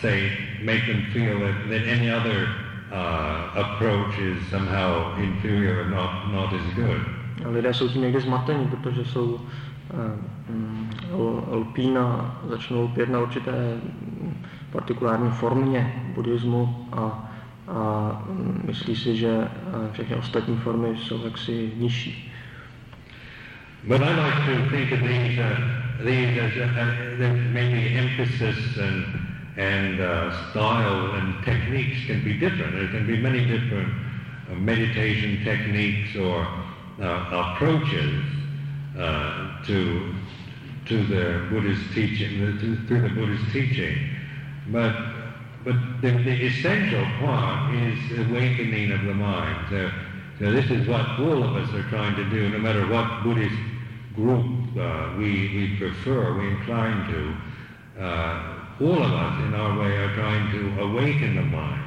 say, make them feel that, that any other uh, approach is somehow inferior or not, not as good. Lidé jsou tím někdy zmatení, protože jsou uh, lpína, začnou lpět na určité partikulární formě buddhismu a, a myslí si, že uh, všechny ostatní formy jsou jaksi nižší. But I like to think of these, uh, these as uh, maybe emphasis and and uh, style and techniques can be different. There can be many different uh, meditation techniques or uh, approaches uh, to to the Buddhist teaching, to, to, the Buddhist teaching. But but the, the, essential part is awakening of the mind. So, so, this is what all of us are trying to do, no matter what Buddhist group uh, we, we prefer, we incline to. Uh, all of us in our way are trying to awaken the mind.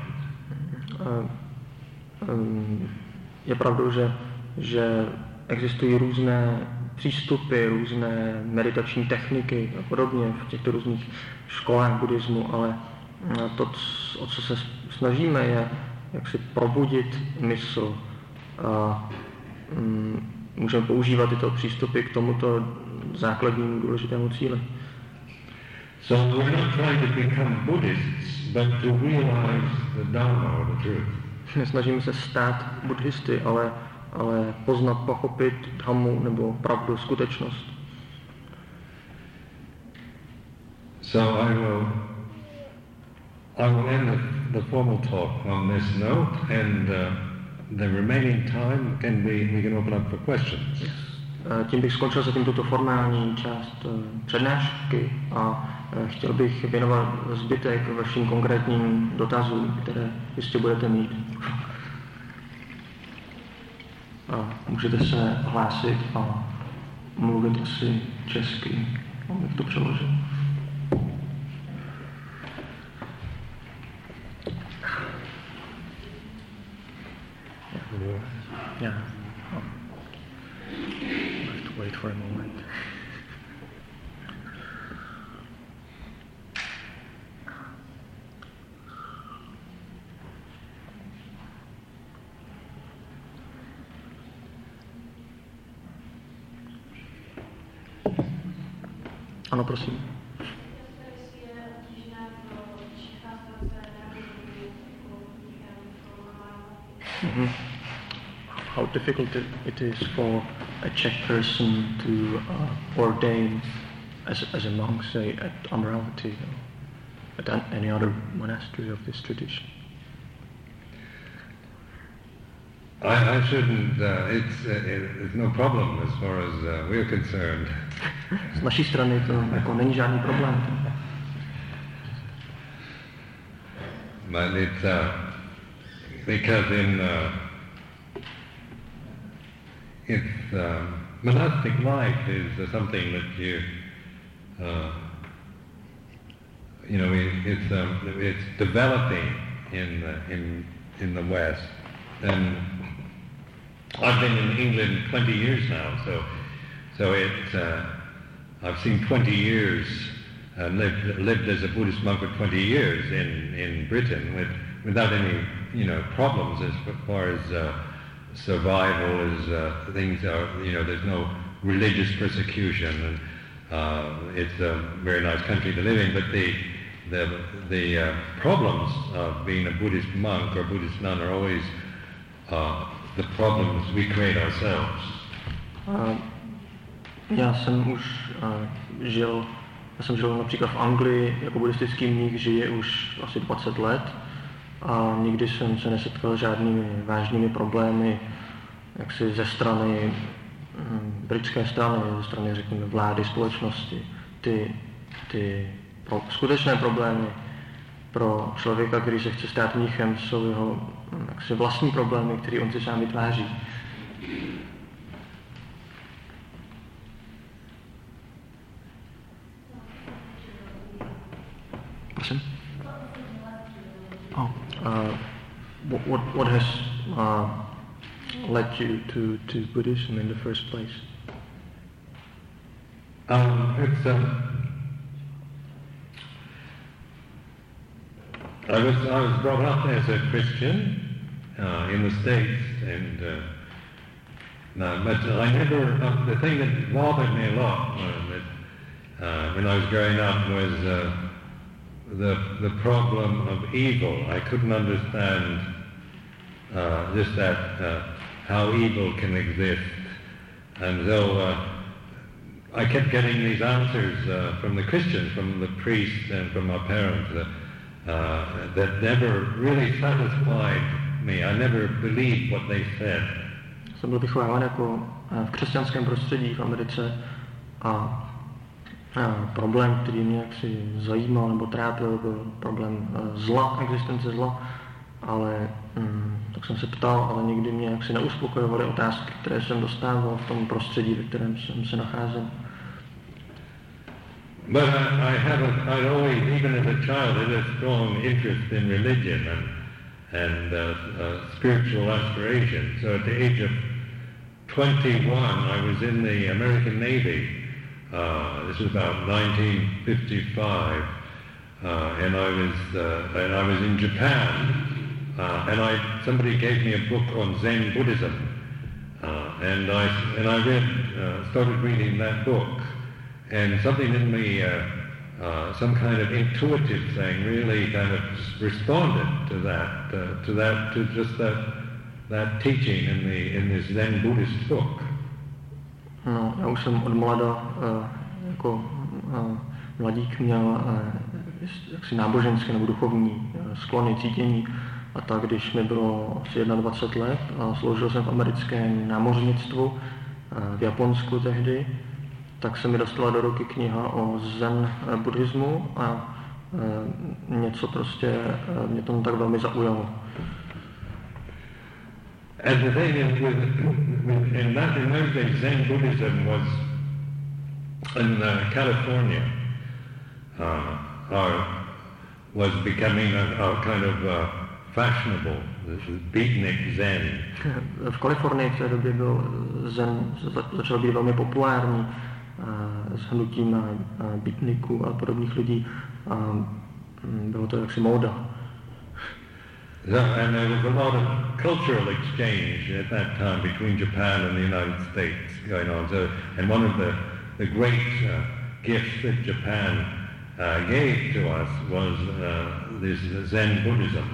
Je pravdou, že, že existují různé přístupy, různé meditační techniky a podobně v těchto různých školách buddhismu, ale to, o co se snažíme, je jak si probudit mysl a um, můžeme používat tyto přístupy k tomuto základnímu důležitému cíli. So we're not trying to become Buddhists, but to realize the Dharma or the truth. Nesnažíme se stát buddhisty, ale, ale poznat, pochopit dhammu nebo pravdu, skutečnost. So I will, I will end the, the formal talk on this note, and uh, the remaining time can be, we can open up for questions. Eh, tím bych skončil zatím tuto formální část eh, přednášky a eh, chtěl bych věnovat zbytek vašim konkrétním dotazům, které jistě budete mít. A můžete se hlásit a mluvit asi česky, abych to přeložil. Yeah. yeah. Oh. I have to wait for a moment. Ano, prosím. Difficult it is for a Czech person to uh, ordain as, as a monk, say, at Amaravati or at any other monastery of this tradition? I, I shouldn't, uh, it's, uh, it's no problem as far as uh, we're concerned. <laughs> Z naší strany to jako není žádný problém. But it's, uh, because in uh, uh, monastic life is uh, something that you uh, you know it, it's um, it's developing in uh, in in the West. And I've been in England 20 years now, so so it uh, I've seen 20 years and lived lived as a Buddhist monk for 20 years in in Britain with without any you know problems as far as uh, survival is uh, things are. You know, there's no religious persecution, and uh, it's a very nice country to live in. But the the the uh, problems of being a Buddhist monk or Buddhist nun are always uh, the problems we create ourselves. Uh, já jsem už uh, žil, já jsem žil například v Anglii jako buddhistický mník, žije už asi 20 let a nikdy jsem se nesetkal žádnými vážnými problémy, jaksi ze strany hm, britské strany, ze strany, řekněme, vlády, společnosti. Ty, ty pro, skutečné problémy pro člověka, který se chce stát mnichem, jsou jeho hm, jaksi vlastní problémy, které on si sám vytváří. Prosím? Uh, what, what has uh, led you to, to Buddhism in the first place? Um, it's, um, I was I was brought up as a Christian uh, in the states, and uh, no, but I never. Uh, the thing that bothered me a lot that, uh, when I was growing up was uh, the the problem of evil. I couldn't understand uh, just that uh, how evil can exist, and so. Uh, I kept getting these answers uh, from the Christians, from the priests, and from my parents uh, that never really satisfied me. I never believed what they said. Jsem byl vychováván jako v křesťanském prostředí v Americe a, a problém, který mě jaksi zajímal nebo trápil, byl problém zla, existence zla, ale hm, tak jsem se ptal, ale nikdy mě jaksi neuspokojovaly otázky, které jsem dostával v tom prostředí, ve kterém jsem se nacházel. But I, I haven't, I'd always, even as a child, had a strong interest in religion and, and uh, uh, spiritual aspiration. So at the age of 21, I was in the American Navy. Uh, this was about 1955, uh, and I was uh, and I was in Japan, uh, and I somebody gave me a book on Zen Buddhism, and I and I read started reading that book and something in me, uh, uh, some kind of intuitive thing, really kind of responded to that, uh, to that, to just that, that teaching in the in this Zen Buddhist book. No, já už jsem od mlada uh, jako uh, mladík měl uh, jaksi náboženské nebo duchovní sklony, cítění. A tak, když mi bylo asi 21 let a sloužil jsem v americkém námořnictvu v Japonsku tehdy, tak se mi dostala do ruky kniha o zen eh, buddhismu a něco prostě mě tomu tak velmi zaujalo. And the thing is, with, with, in that in those days, Zen Buddhism was in uh, California, uh, or was becoming a, a kind of uh, fashionable. This is beatnik Zen. <laughs> V Kalifornii v té době byl Zen, začal být velmi populární s hnutím bytniků a podobných lidí. A bylo to jaksi móda. And there was a lot of cultural exchange at that time between Japan and the United States going on. So, and one of the, the great uh, gifts that Japan uh, gave to us was uh, this Zen Buddhism.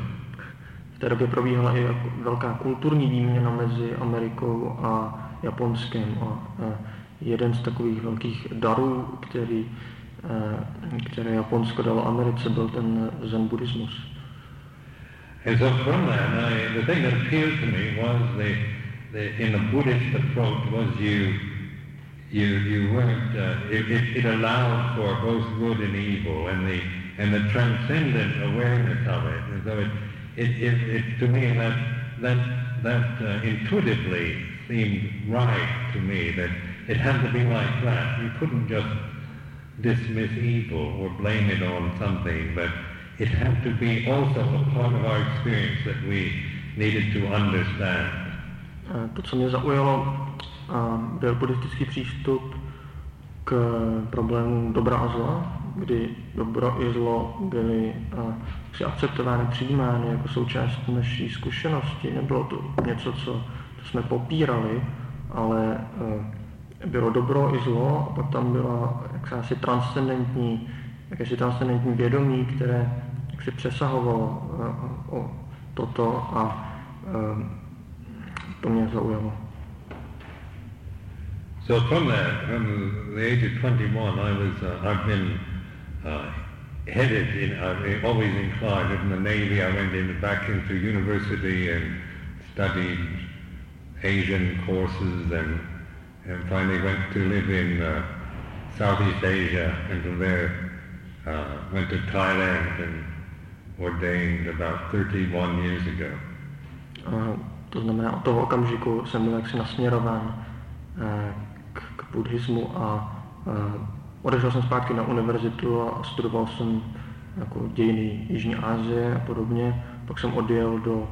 V té době probíhala i velká kulturní výměna mezi Amerikou a Japonskem. A, a jeden z takových velkých darů, který, eh, které Japonsko dalo Americe, byl ten zen buddhismus. And so from that, I, the thing that appealed to me was the, the in the Buddhist approach was you you you weren't uh, it, it, it allowed for both good and evil and the and the transcendent awareness of it. And so it it, it, it to me that that that uh, intuitively seemed right to me that it had to be like that. You couldn't just dismiss evil or blame it on something, but it had to be also a part of our experience that we needed to understand. To, co mě zaujalo, byl buddhistický přístup k problému dobra a zla, kdy dobro i zlo byly si akceptovány, přijímány jako součást naší zkušenosti. Nebylo to něco, co, co jsme popírali, ale bylo dobro i zlo a pak tam byla jakási transcendentní, jakési transcendentní vědomí, které jaksi přesahovalo toto a to mě zaujalo. So from that, from the age of 21, I was, uh, I've been uh, headed in, uh, always inclined. In the Navy, I went in, back into university and studied Asian courses and, and finally went to live in uh, Southeast Asia and from there uh, went to Thailand and ordained about 31 years ago. To znamená, od toho okamžiku jsem byl jaksi nasměrován uh, buddhismu a odešel jsem zpátky na univerzitu a studoval jsem jako dějiny Jižní Asie a podobně. Pak jsem odjel do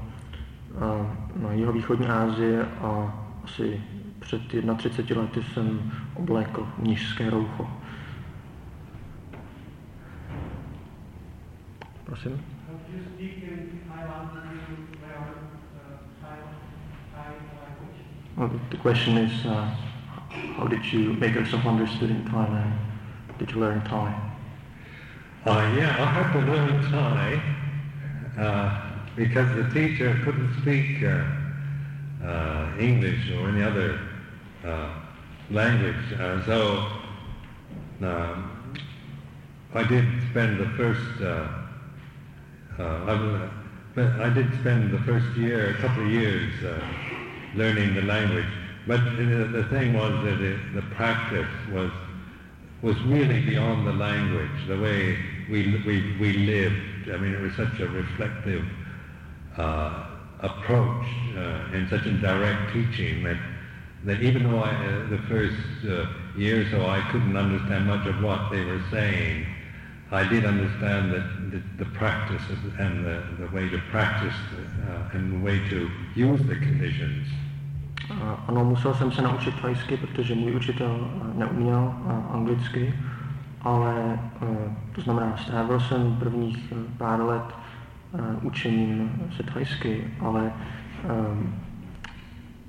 na jihovýchodní Asie a asi před 31 lety jsem oblékl nížské roucho. Prosím? Well, the question is, uh, How did you make yourself understood in Thailand? Did you learn Thai? Uh, yeah, I had to learn Thai uh, because the teacher couldn't speak uh, uh English or any other uh, language. Uh, so um, I did spend the first, I, I, did spend the first year, a couple of years learning the language. But the thing was that it, the practice was was really beyond the language, the way we, we, we lived. I mean, it was such a reflective uh, approach uh, and such a direct teaching that, that even though I, uh, the first uh, year or so I couldn't understand much of what they were saying, I did understand that the, the practice and the, the way to practice uh, and the way to use the conditions. Ano, musel jsem se naučit thajsky, protože můj učitel eh, neuměl eh, anglicky, ale eh, to znamená, strávil jsem prvních pár let učením se thajsky, ale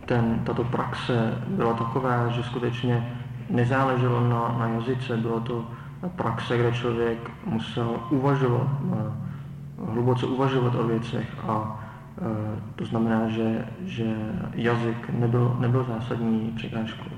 ten, tato praxe byla taková, že skutečně nezáleželo na, na jazyce, bylo to praxe, kde člověk musel uvažovat, hluboce uvažovat o věcech a Eh, to znamená, že, že jazyk nebyl, nebyl zásadní překážkou.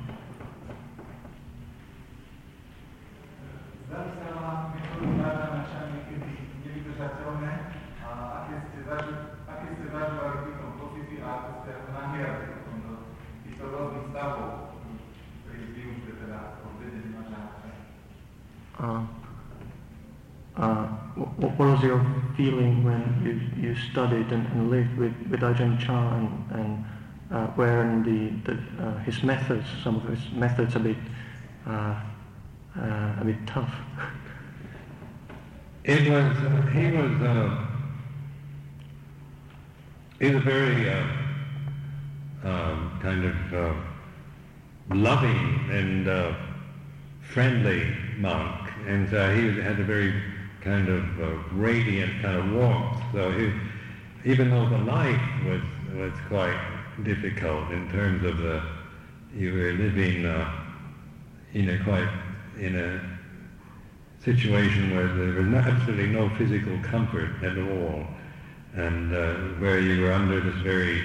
What was your feeling when you, you studied and, and lived with, with Ajahn Chah and, and uh, the, the uh, his methods, some of his methods a bit, uh, uh a bit tough? It was, he was, uh, he was a very uh, um, kind of loving and friendly monk, and he had a very kind of uh, radiant kind of warmth. So he, even though the life was was quite difficult in terms of the you were living uh, in a quite in a situation where there was absolutely no physical comfort at all, and uh, where you were under this very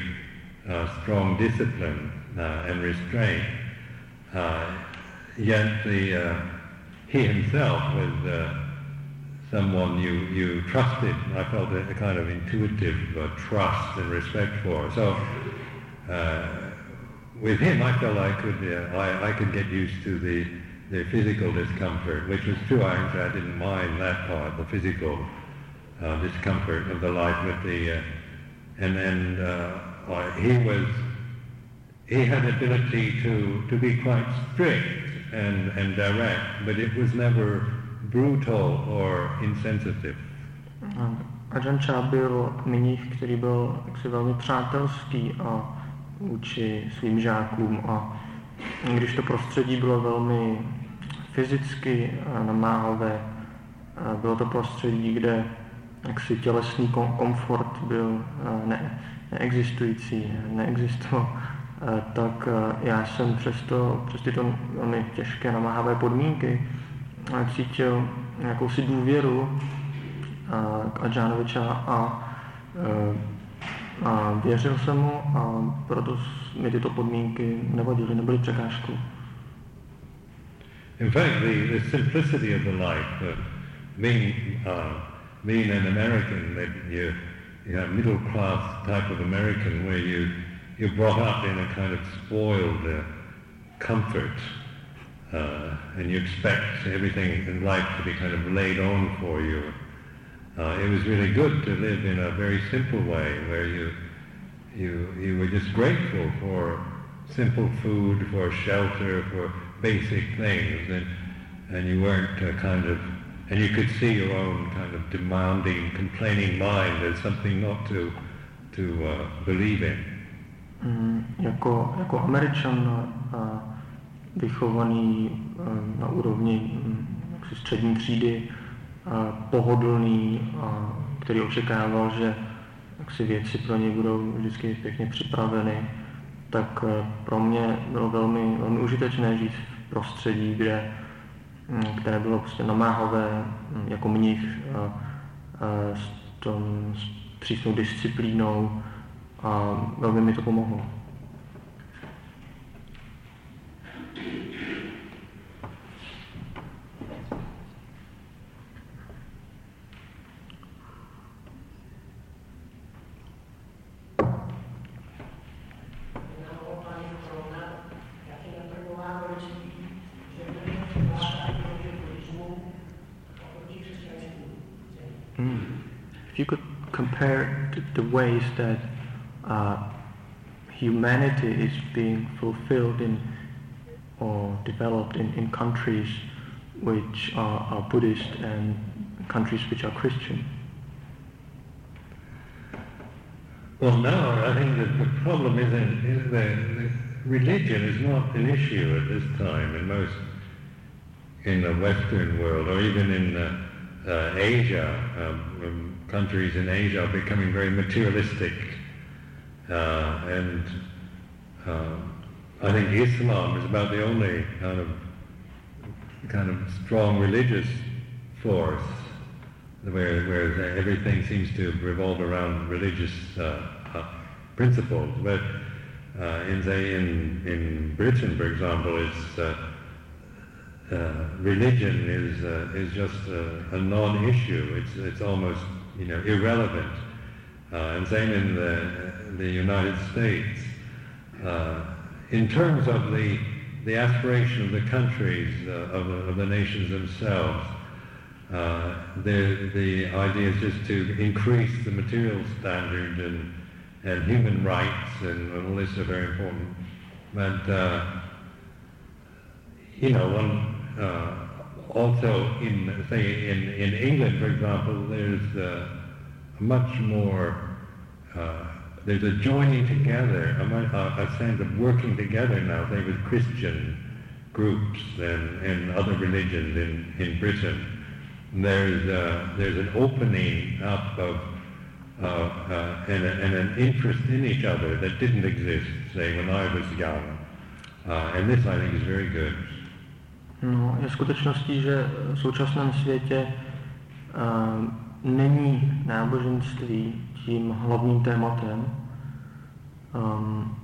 uh, strong discipline uh, and restraint. Uh, yet the he himself was someone you, you trusted. I felt a, a kind of intuitive uh, trust and respect for. So uh, with him, I felt I could uh, I, I could get used to the the physical discomfort, which was true. I, I didn't mind that part, the physical uh, discomfort of the life with the, uh, and then uh, he was he had ability to to be quite strict and and direct, but it was never brutal or insensitive. Chah byl mnich, který byl jaksi velmi přátelský a vůči svým žákům a když to prostředí bylo velmi fyzicky namáhavé, bylo to prostředí, kde jaksi tělesný komfort byl ne, neexistující, neexistoval, tak já jsem přesto, přes tyto velmi těžké namáhavé podmínky cítil jakousi důvěru k Adžánoviča a, a věřil jsem mu a proto mi tyto podmínky nevadily, nebyly překážkou. In fact, the, the simplicity of the life, uh, being, uh, being an American, that you, you know, middle class type of American, where you you're brought up in a kind of spoiled uh, comfort, uh, and you expect everything in life to be kind of laid on for you. Uh, it was really good to live in a very simple way, where you you you were just grateful for simple food, for shelter, for basic things, and and you weren't uh, kind of and you could see your own kind of demanding, complaining mind as something not to to uh, believe in. Mm, jako, jako Američan uh, vychovaný uh, na úrovni um, střední třídy, uh, pohodlný, který očekával, že si věci pro ně budou vždycky pěkně připraveny, tak uh, pro mě bylo velmi, velmi užitečné žít v prostředí, kde, um, které bylo prostě namáhavé um, jako mnich s, tom, s přísnou disciplínou, a velmi mi to pomohlo. If you could compare the ways that uh, humanity is being fulfilled in or developed in, in countries which are, are Buddhist and countries which are Christian. Well, now I think that the problem is, in, is that religion is not an issue at this time in most in the Western world or even in uh, uh, Asia. Um, countries in Asia are becoming very materialistic uh, and uh, I think Islam is about the only kind of kind of strong religious force where, where everything seems to revolve around religious uh, uh principles. But uh, in say in in Britain, for example, it's uh, religion is is just a, a non-issue. It's it's almost you know irrelevant. and same in the the United States. Uh, in terms of the, the aspiration of the countries, uh, of, of, the nations themselves, uh, the, the idea is just to increase the material standard and, and human rights, and, and all this are very important. But, uh, you know, one, uh, also in, say, in, in England, for example, there's uh, much more there's a joining together, a, a sense of working together now, say with Christian groups and, and other religions in, in Britain. There's, uh, there's an opening up of uh, uh, and, a, and, an interest in each other that didn't exist, say, when I was young. Uh, and this, I think, is very good. No, je skutečností, že v současném světě uh, není náboženství tím hlavním tématem. Um,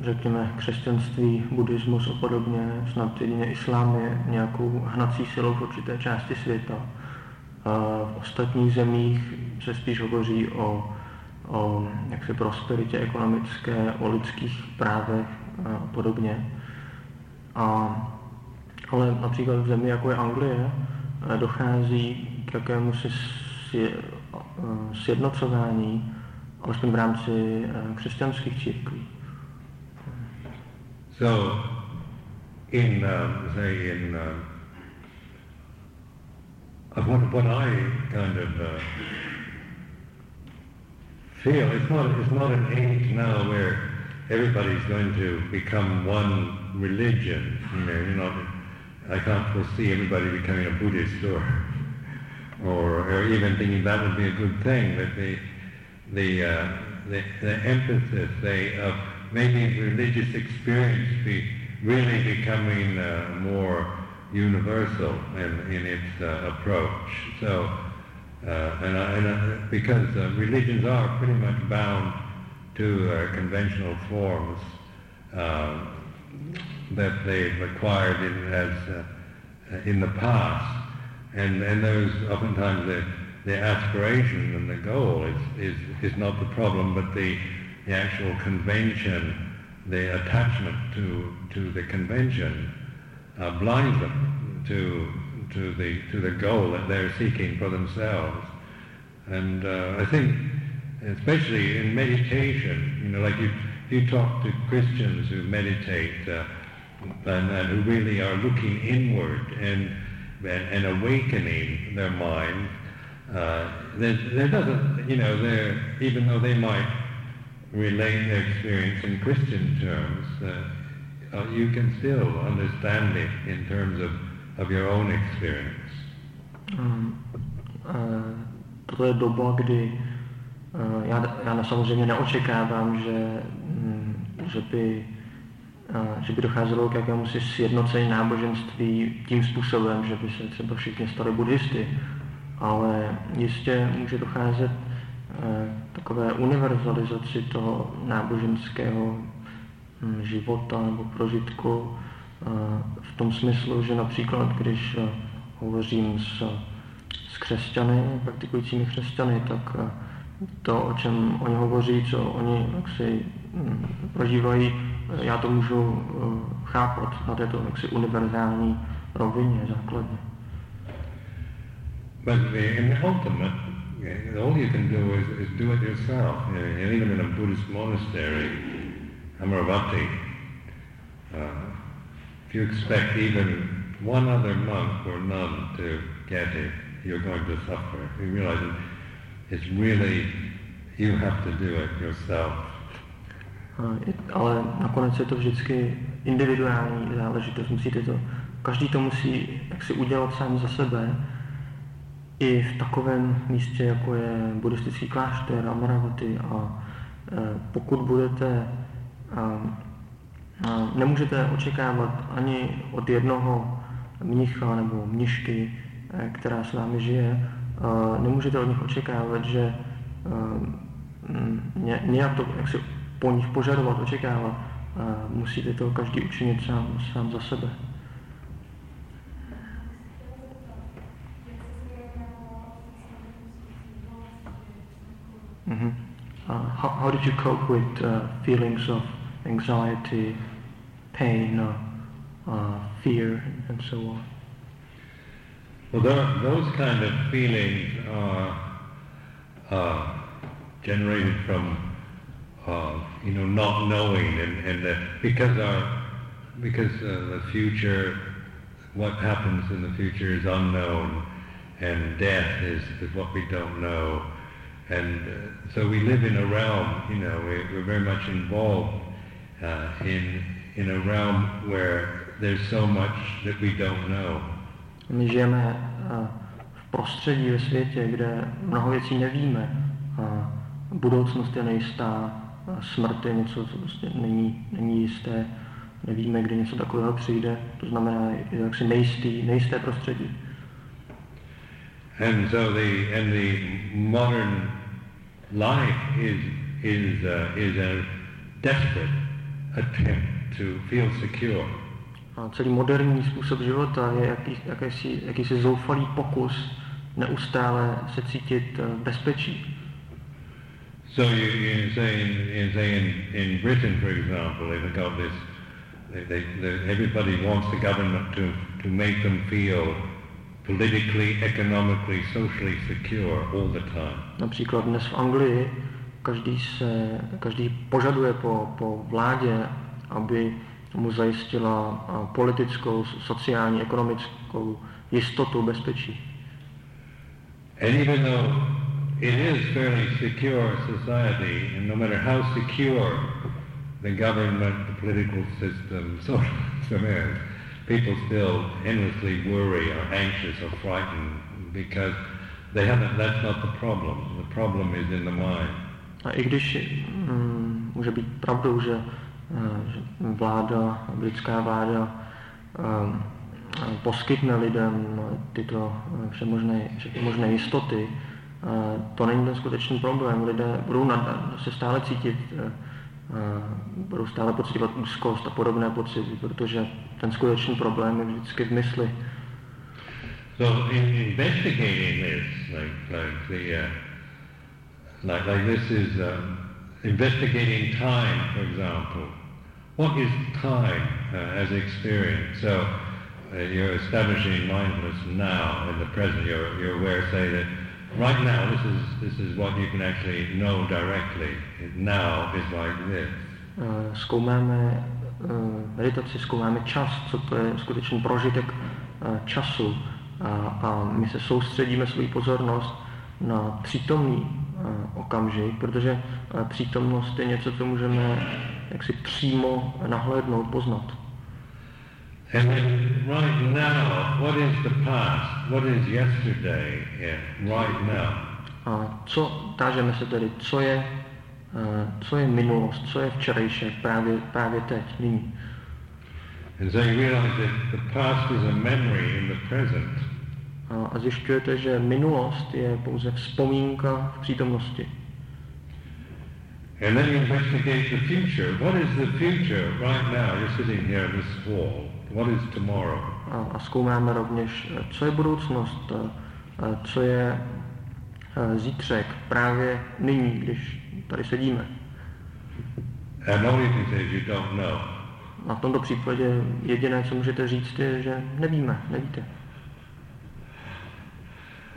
řekněme křesťanství, buddhismus a podobně, snad jedině islám je nějakou hnací silou v určité části světa. v ostatních zemích se spíš hovoří o, o jak se prosperitě ekonomické, o lidských právech a podobně. A, ale například v zemi, jako je Anglie, dochází k jakému si alespoň v rámci křesťanských církví. So, in, um, say, in, uh, uh, what, what I kind of uh, feel, it's not, it's not an age now where everybody's going to become one religion. You know, you're not, I can't foresee everybody becoming a Buddhist or, or, or even thinking that would be a good thing, but the, the, uh, the, the emphasis they, of making religious experience be really becoming uh, more universal in, in its uh, approach. So, uh, and, and uh, because uh, religions are pretty much bound to uh, conventional forms that they've acquired in, as in the past, and and those oftentimes the the aspiration and the goal is, is, is not the problem, but the, the actual convention, the attachment to, to the convention uh, blinds them to, to, the, to the goal that they're seeking for themselves. And uh, I think, especially in meditation, you know, like you, you talk to Christians who meditate uh, and, and, who really are looking inward and, and, and awakening their mind, uh, there, doesn't, you know, there, even though they might relate their experience in Christian terms, uh, uh, you can still understand it in terms of, of your own experience. Um, uh, doba, kdy uh, já, já samozřejmě neočekávám, že, um, že by že by docházelo k jakému si sjednocení náboženství tím způsobem, že by se třeba všichni stali buddhisty, ale jistě může docházet eh, takové univerzalizaci toho náboženského hm, života nebo prožitku eh, v tom smyslu, že například, když eh, hovořím s, s křesťany, praktikujícími křesťany, tak to, o čem oni hovoří, co oni jaksi hm, prožívají, já to můžu chápat na této jaksi univerzální rovině základně. But in ultimate, all you can do is, is do it yourself. You know, even in a Buddhist monastery, Amaravati, uh, if you expect even one other monk or nun to get it, you're going to suffer. You realize it's really, you have to do it yourself. Ale nakonec je to vždycky individuální záležitost. Musíte to, každý to musí jak si udělat sám za sebe i v takovém místě, jako je buddhistický klášter Amaravati a e, pokud budete a, a nemůžete očekávat ani od jednoho mnicha nebo mnišky, e, která s vámi žije, nemůžete od nich očekávat, že e, ně, nějak to jak si požadovat, očekávat. Musíte to každý učinit sám, sám za sebe. Mm-hmm. Uh, how, how, did you cope with uh, feelings of anxiety, pain, uh, uh fear, and so on? Well, those kind of feelings are generated from uh, you know not knowing, and, and because our because the future, what happens in the future is unknown, and death is, is what we don't know and uh, so we live in a realm, you know, we, are very much involved uh, in, in a realm where there's so much that we don't know. Uh, v prostředí ve světě, kde mnoho věcí nevíme. Budoucnost je nejistá, smrt je něco, co prostě není, není jisté, nevíme, kdy něco takového přijde, to znamená je jaksi nejistý, nejisté prostředí. And so the, and the modern life is, is, uh, is a desperate attempt to feel secure. A celý moderní způsob života je jaký, jakýsi, jakýsi zoufalý pokus neustále se cítit uh, bezpečí. So you, you say, in, you say in, in Britain, for example, they've got this, they, they, they, everybody wants the government to, to make them feel politically, economically, socially secure all the time. Například dnes v Anglii každý, se, každý požaduje po, po vládě, aby mu zajistila politickou, sociální, ekonomickou jistotu, bezpečí. And even though it is fairly secure society, and no matter how secure the government, the political system, <laughs> so is, people still endlessly worry or anxious or frightened because they haven't, that's not the problem. The problem is in the mind. A i když mm, může být pravdou, že, eh, že vláda, britská vláda um, poskytne lidem tyto eh, všemožné, možné jistoty, to není ten skutečný problém. Lidé budou nad, se stále cítit, budou stále pocitovat úzkost a podobné pocity, protože ten skutečný problém je vždycky v mysli. So in investigating this, like, like the, uh, like, like this is um, investigating time, for example. What is time uh, as experience? So uh, you're establishing mindfulness now in the present. You're, you're aware, say that right now this is this is what you can actually know directly. Now is like this. Uh, zkoumáme uh, meditaci, zkoumáme čas, co to je skutečný prožitek uh, času a, a my se soustředíme svou pozornost na přítomný uh, okamžik, protože uh, přítomnost je něco, co můžeme jaksi přímo nahlédnout, poznat. And right now, what is the past? What is yesterday yeah, right now? A co, tážeme se tedy, co je, uh, co je minulost, co je včerejšek právě, právě teď, nyní. And so you realize that the past is a memory in the present. A zjišťujete, že minulost je pouze vzpomínka v přítomnosti. And then you investigate the future. What is the future right now? You're sitting here in this hall. What is tomorrow? A, a zkoumáme rovněž, co je budoucnost, co je zítřek právě nyní, když tady sedíme. And all you can say is you don't know. Na tomto případě jediné, co můžete říct, je, že nevíme, nevíte.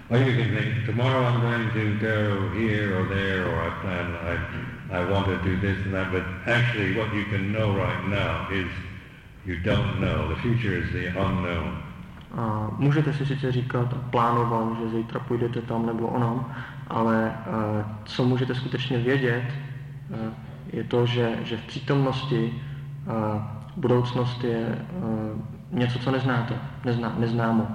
Or you can think, tomorrow I'm going to go here or there, or I plan, I, I want to do this and that, but actually what you can know right now is You don't know. The future is the unknown. A můžete si sice říkat a plánovat, že zítra půjdete tam nebo onam, ale uh, co můžete skutečně vědět, uh, je to, že, že v přítomnosti uh, budoucnost je uh, něco, co neznáte, nezná, neznámo.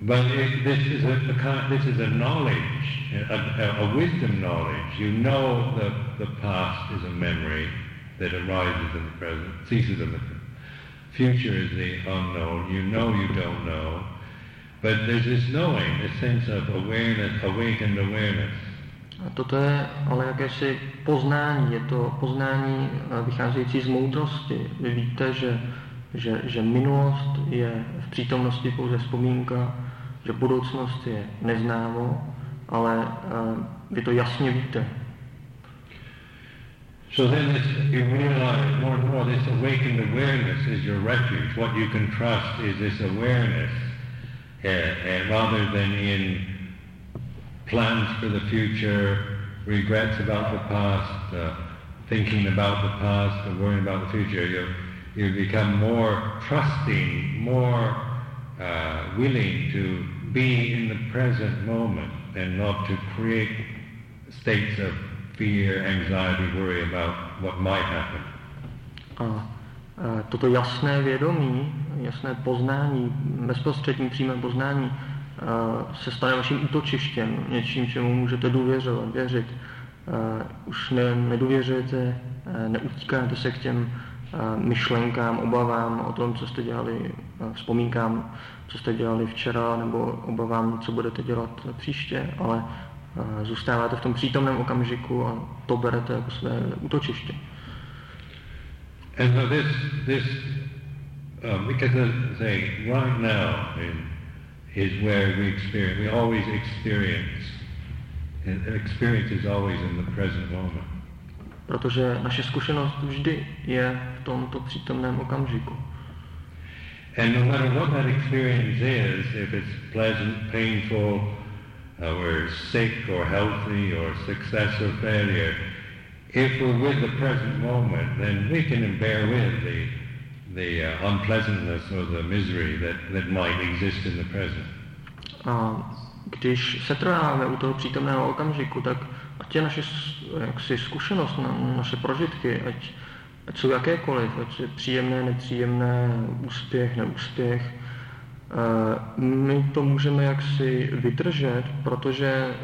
But if this is a, a this is a knowledge, a, a, a wisdom knowledge. You know the, the past is a memory, that arises in the present, ceases in the future is the unknown. You know you don't know. But there's this knowing, a sense of awareness, awakened awareness. A toto je ale jakési poznání, je to poznání eh, vycházející z moudrosti. Vy víte, že, že, že minulost je v přítomnosti pouze vzpomínka, že budoucnost je neznámo, ale uh, vy to jasně víte. So then this, you realize more and more this awakened awareness is your refuge. What you can trust is this awareness uh, uh, rather than in plans for the future, regrets about the past, uh, thinking about the past, and worrying about the future. You, you become more trusting, more uh, willing to be in the present moment and not to create states of fear, anxiety, worry about what might happen. A, toto jasné vědomí, jasné poznání, bezprostřední přímé poznání se stane vaším útočištěm, něčím, čemu můžete důvěřovat, věřit. Už ne, nedůvěřujete, neutíkáte se k těm myšlenkám, obavám o tom, co jste dělali, vzpomínkám, co jste dělali včera, nebo obavám, co budete dělat příště, ale zůstáváte v tom přítomném okamžiku a to berete jako své útočiště. And so this, this, um, because say right now in, is where we experience, we always experience, and experience is always in the present moment. Protože naše zkušenost vždy je v tomto přítomném okamžiku. And no matter what that experience is, if it's pleasant, painful, uh, we're sick or healthy or success or failure, if we're with the present moment, then we can bear with the, the uh, unpleasantness or the misery that, that might exist in the present. A když se trváme u toho přítomného okamžiku, tak ať je naše jaksi, zkušenost, naše prožitky, ať, ať jsou jakékoliv, ať je příjemné, nepříjemné, úspěch, neúspěch, eh, my to můžeme jaksi vydržet, protože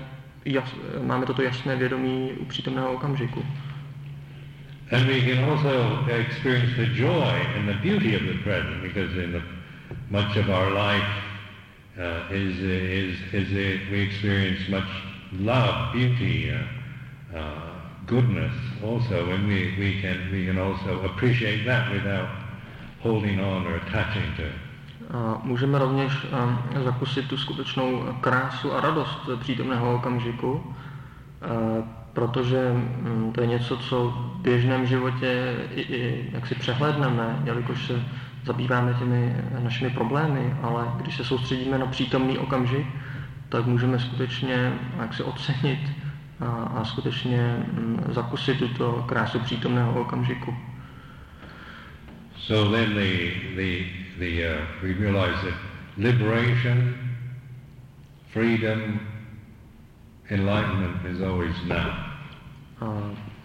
jas, máme toto jasné vědomí u přítomného okamžiku. And we can also experience the joy and the beauty of the present because in the, much of our life uh, is, is, is a, we experience much love, beauty, uh, uh, goodness also, and we, we, can, we can also appreciate that without holding on or attaching to it. A můžeme rovněž um, zakusit tu skutečnou krásu a radost přítomného okamžiku, uh, protože um, to je něco, co v běžném životě i, i jak si přehlédneme, jelikož se zabýváme těmi našimi problémy, ale když se soustředíme na přítomný okamžik, tak můžeme skutečně jak si ocenit a, a skutečně um, zakusit tuto krásu přítomného okamžiku. So then the, the, the, uh, we realize that liberation, freedom, enlightenment is always now. A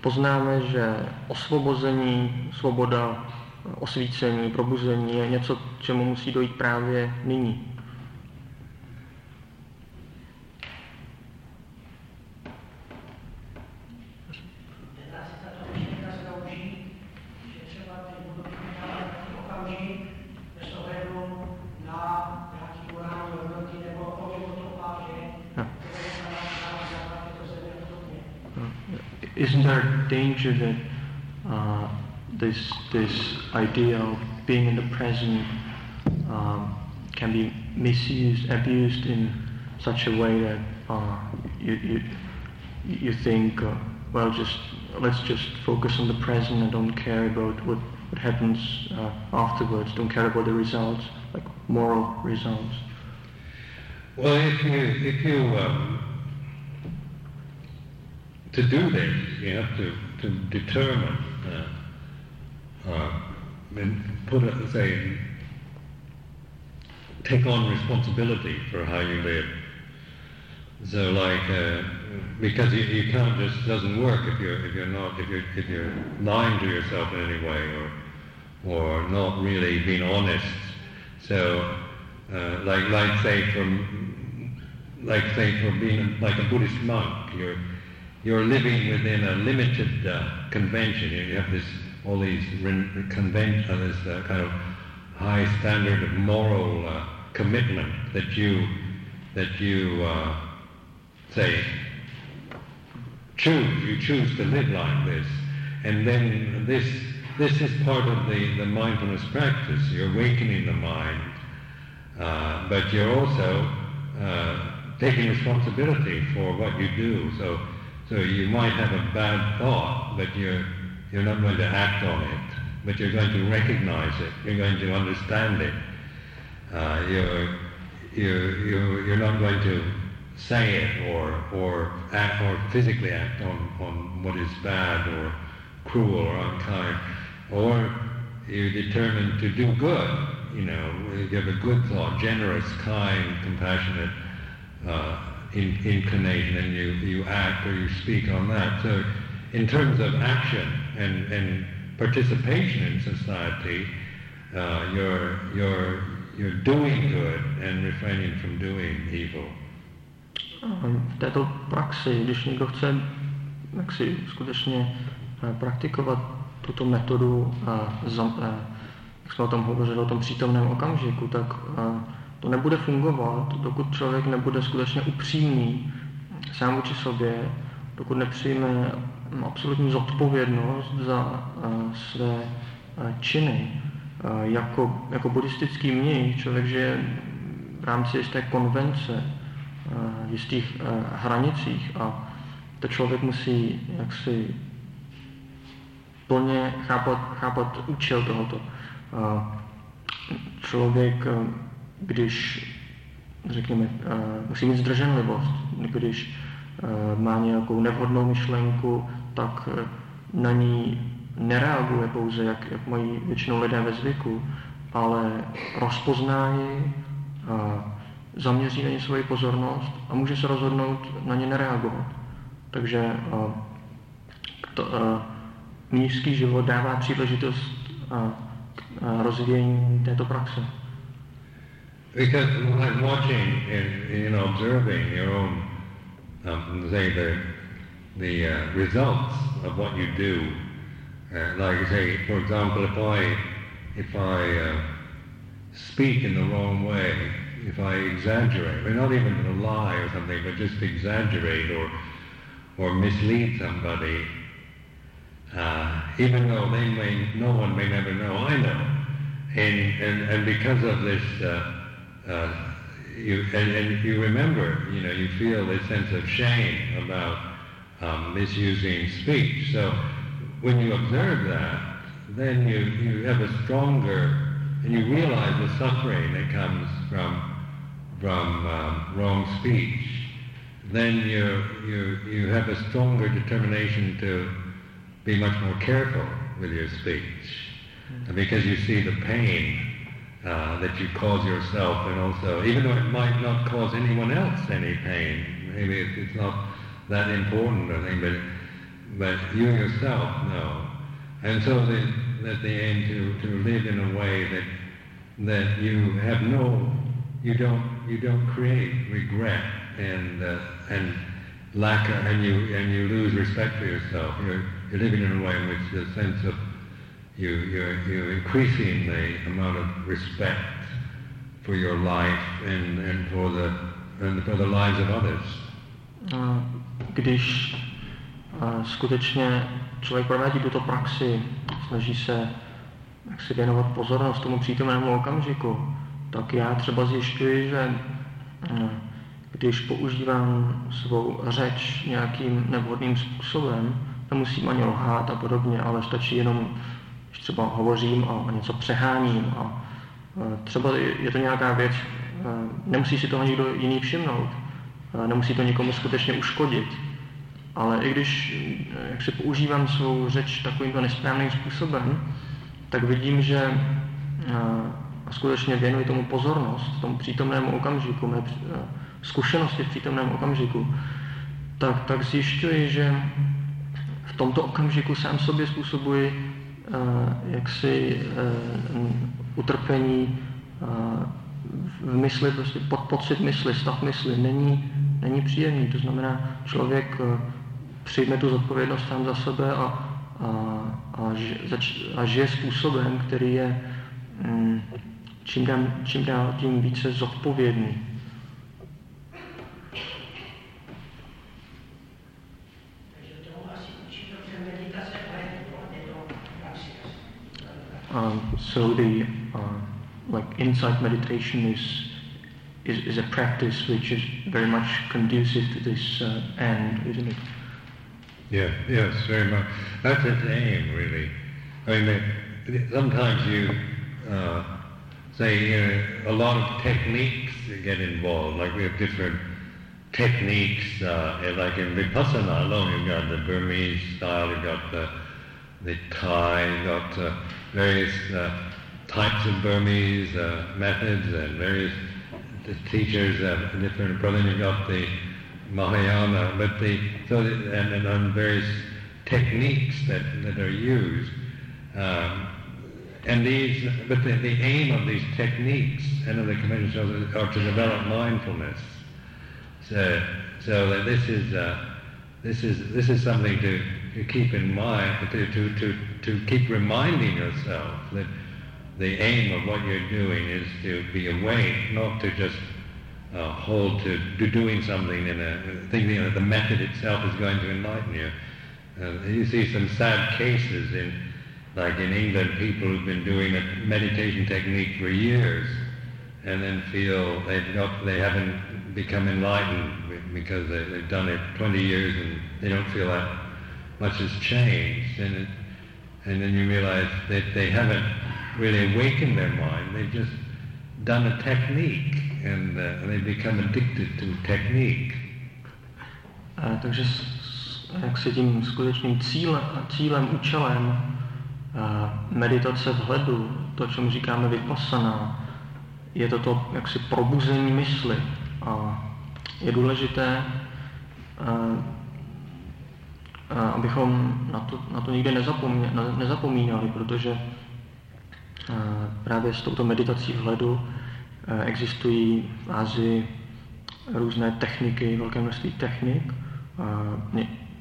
poznáme, že osvobození, svoboda, osvícení, probuzení je něco, čemu musí dojít právě nyní. Isn't there danger that uh, this this idea of being in the present um, can be misused, abused in such a way that uh, you, you you think, uh, well, just let's just focus on the present and don't care about what what happens uh, afterwards. Don't care about the results, like moral results. Well, if you if you um, to do this, you have to, to determine uh, uh, and put a, say, take on responsibility for how you live. So, like, uh, because you, you can't just doesn't work if you're if you're not if you're if you're lying to yourself in any way or or not really being honest. So, uh, like like say from like say for being like a Buddhist monk, you're you're living within a limited uh, convention. You have this all these convention, uh, this uh, kind of high standard of moral uh, commitment that you that you uh, say choose. You choose to live like this, and then this this is part of the, the mindfulness practice. You're awakening the mind, uh, but you're also taking responsibility for what you do. So so you might have a bad thought, but you're, you're not going to act on it, but you're going to recognize it, you're going to understand it. Uh, you're, you're, you're, you're not going to say it or, or, act, or physically act on, on what is bad or cruel or unkind. Or you're determined to do good. You know, you have a good thought, generous, kind, compassionate, uh, in, inclination and you, you act or you speak on that. So in terms of action and, and participation in society, uh, you're, you're, you're doing good and refraining from doing evil. V této praxi, když někdo chce jak si skutečně eh, praktikovat tuto metodu, eh, jak jsme o tom hovořili, o tom přítomném okamžiku, tak eh, to nebude fungovat, dokud člověk nebude skutečně upřímný sám vůči sobě, dokud nepřijme absolutní zodpovědnost za uh, své uh, činy. Uh, jako, jako buddhistický mnich člověk žije v rámci jisté konvence, v jistých hranicích a to člověk musí jaksi plně chápat, chápat účel tohoto. Člověk když, řekněme, uh, musí mít zdrženlivost, když uh, má nějakou nevhodnou myšlenku, tak uh, na ní nereaguje pouze, jak, jak mají většinou lidé ve zvyku, ale rozpozná ji, zaměří na ně svoji pozornost a může se rozhodnout na ně nereagovat. Takže to, život dává příležitost rozvíjení této praxe. Because like watching and you know observing your own um, say the the uh, results of what you do, uh, like say for example if I if I uh, speak in the wrong way, if I exaggerate, or not even a lie or something, but just exaggerate or or mislead somebody, uh, even though they may, no one may never know, I know. And, and, and because of this, uh, uh, you, and, and, you remember, you know, you feel a sense of shame about um, misusing speech. So when you observe that, then you, you have a stronger, and you realize the suffering that comes from, from um, wrong speech. Then you, you, you have a stronger determination to be much more careful with your speech mm-hmm. because you see the pain uh, that you cause yourself and also, even though it might not cause anyone else any pain, maybe it's, it's not that important or thing, but, but you yourself know. And so the, that the aim to, to live in a way that, that you have no, you don't, you don't create regret and, uh, and lack, and you, and you lose respect for yourself. You're, you're living in a way in which the sense of you, you're, you're increasing the amount of respect for your life and, and, for, the, and for the lives of others. Když skutečně člověk provádí tuto praxi, snaží se jak si věnovat pozornost tomu přítomnému okamžiku, tak já třeba zjišťuji, že když používám svou řeč nějakým nevhodným způsobem, nemusím ani lhát a podobně, ale stačí jenom, třeba hovořím a něco přeháním a třeba je to nějaká věc, nemusí si toho nikdo jiný všimnout, nemusí to nikomu skutečně uškodit, ale i když jak si používám svou řeč takovýmto nesprávným způsobem, tak vidím, že a skutečně věnuji tomu pozornost, tomu přítomnému okamžiku, mé zkušenosti v přítomném okamžiku, tak, tak zjišťuji, že tomto okamžiku sám sobě způsobuji jaksi uh, utrpení v mysli, prostě pod, pocit mysli, stav mysli není, není příjemný. To znamená, člověk uh, přijme tu zodpovědnost sám za sebe a, a, a, zač, a žije způsobem, který je um, čím, dál, čím dál tím více zodpovědný. Um, so the uh, like insight meditation is, is, is a practice which is very much conducive to this uh, end, isn't it? Yeah, yes, very much. That's its aim, really. I mean, sometimes you uh, say you know, a lot of techniques get involved. Like we have different techniques, uh, like in Vipassana alone, you've got the Burmese style, you've got the, the Thai, got uh, various uh, types of Burmese uh, methods and various teachers, uh, different, brother, you've got the Mahayana, but the, so the, and, and on various techniques that, that are used. Um, and these, but the, the aim of these techniques and of the conventions are to develop mindfulness. So, so that this is, uh, this is, this is something to to keep in mind, to, to, to, to keep reminding yourself that the aim of what you're doing is to be awake, not to just uh, hold to, doing something in a thinking that the method itself is going to enlighten you. Uh, you see some sad cases in, like in England, people who've been doing a meditation technique for years, and then feel they've got they haven't become enlightened because they, they've done it 20 years and they don't feel that much has changed, and, it, and then you realize that they haven't really awakened their mind. They've just done a technique, and uh, they become addicted to technique. Takže jak se tím skutečným cílem, cílem účelem meditace vhledu, to, čemu říkáme vypasaná, je to to jaksi probuzení mysli. A je důležité, abychom na to, na to nikdy nezapomínali, nezapomínali protože právě s touto meditací vhledu existují v Ázii různé techniky, velké množství technik,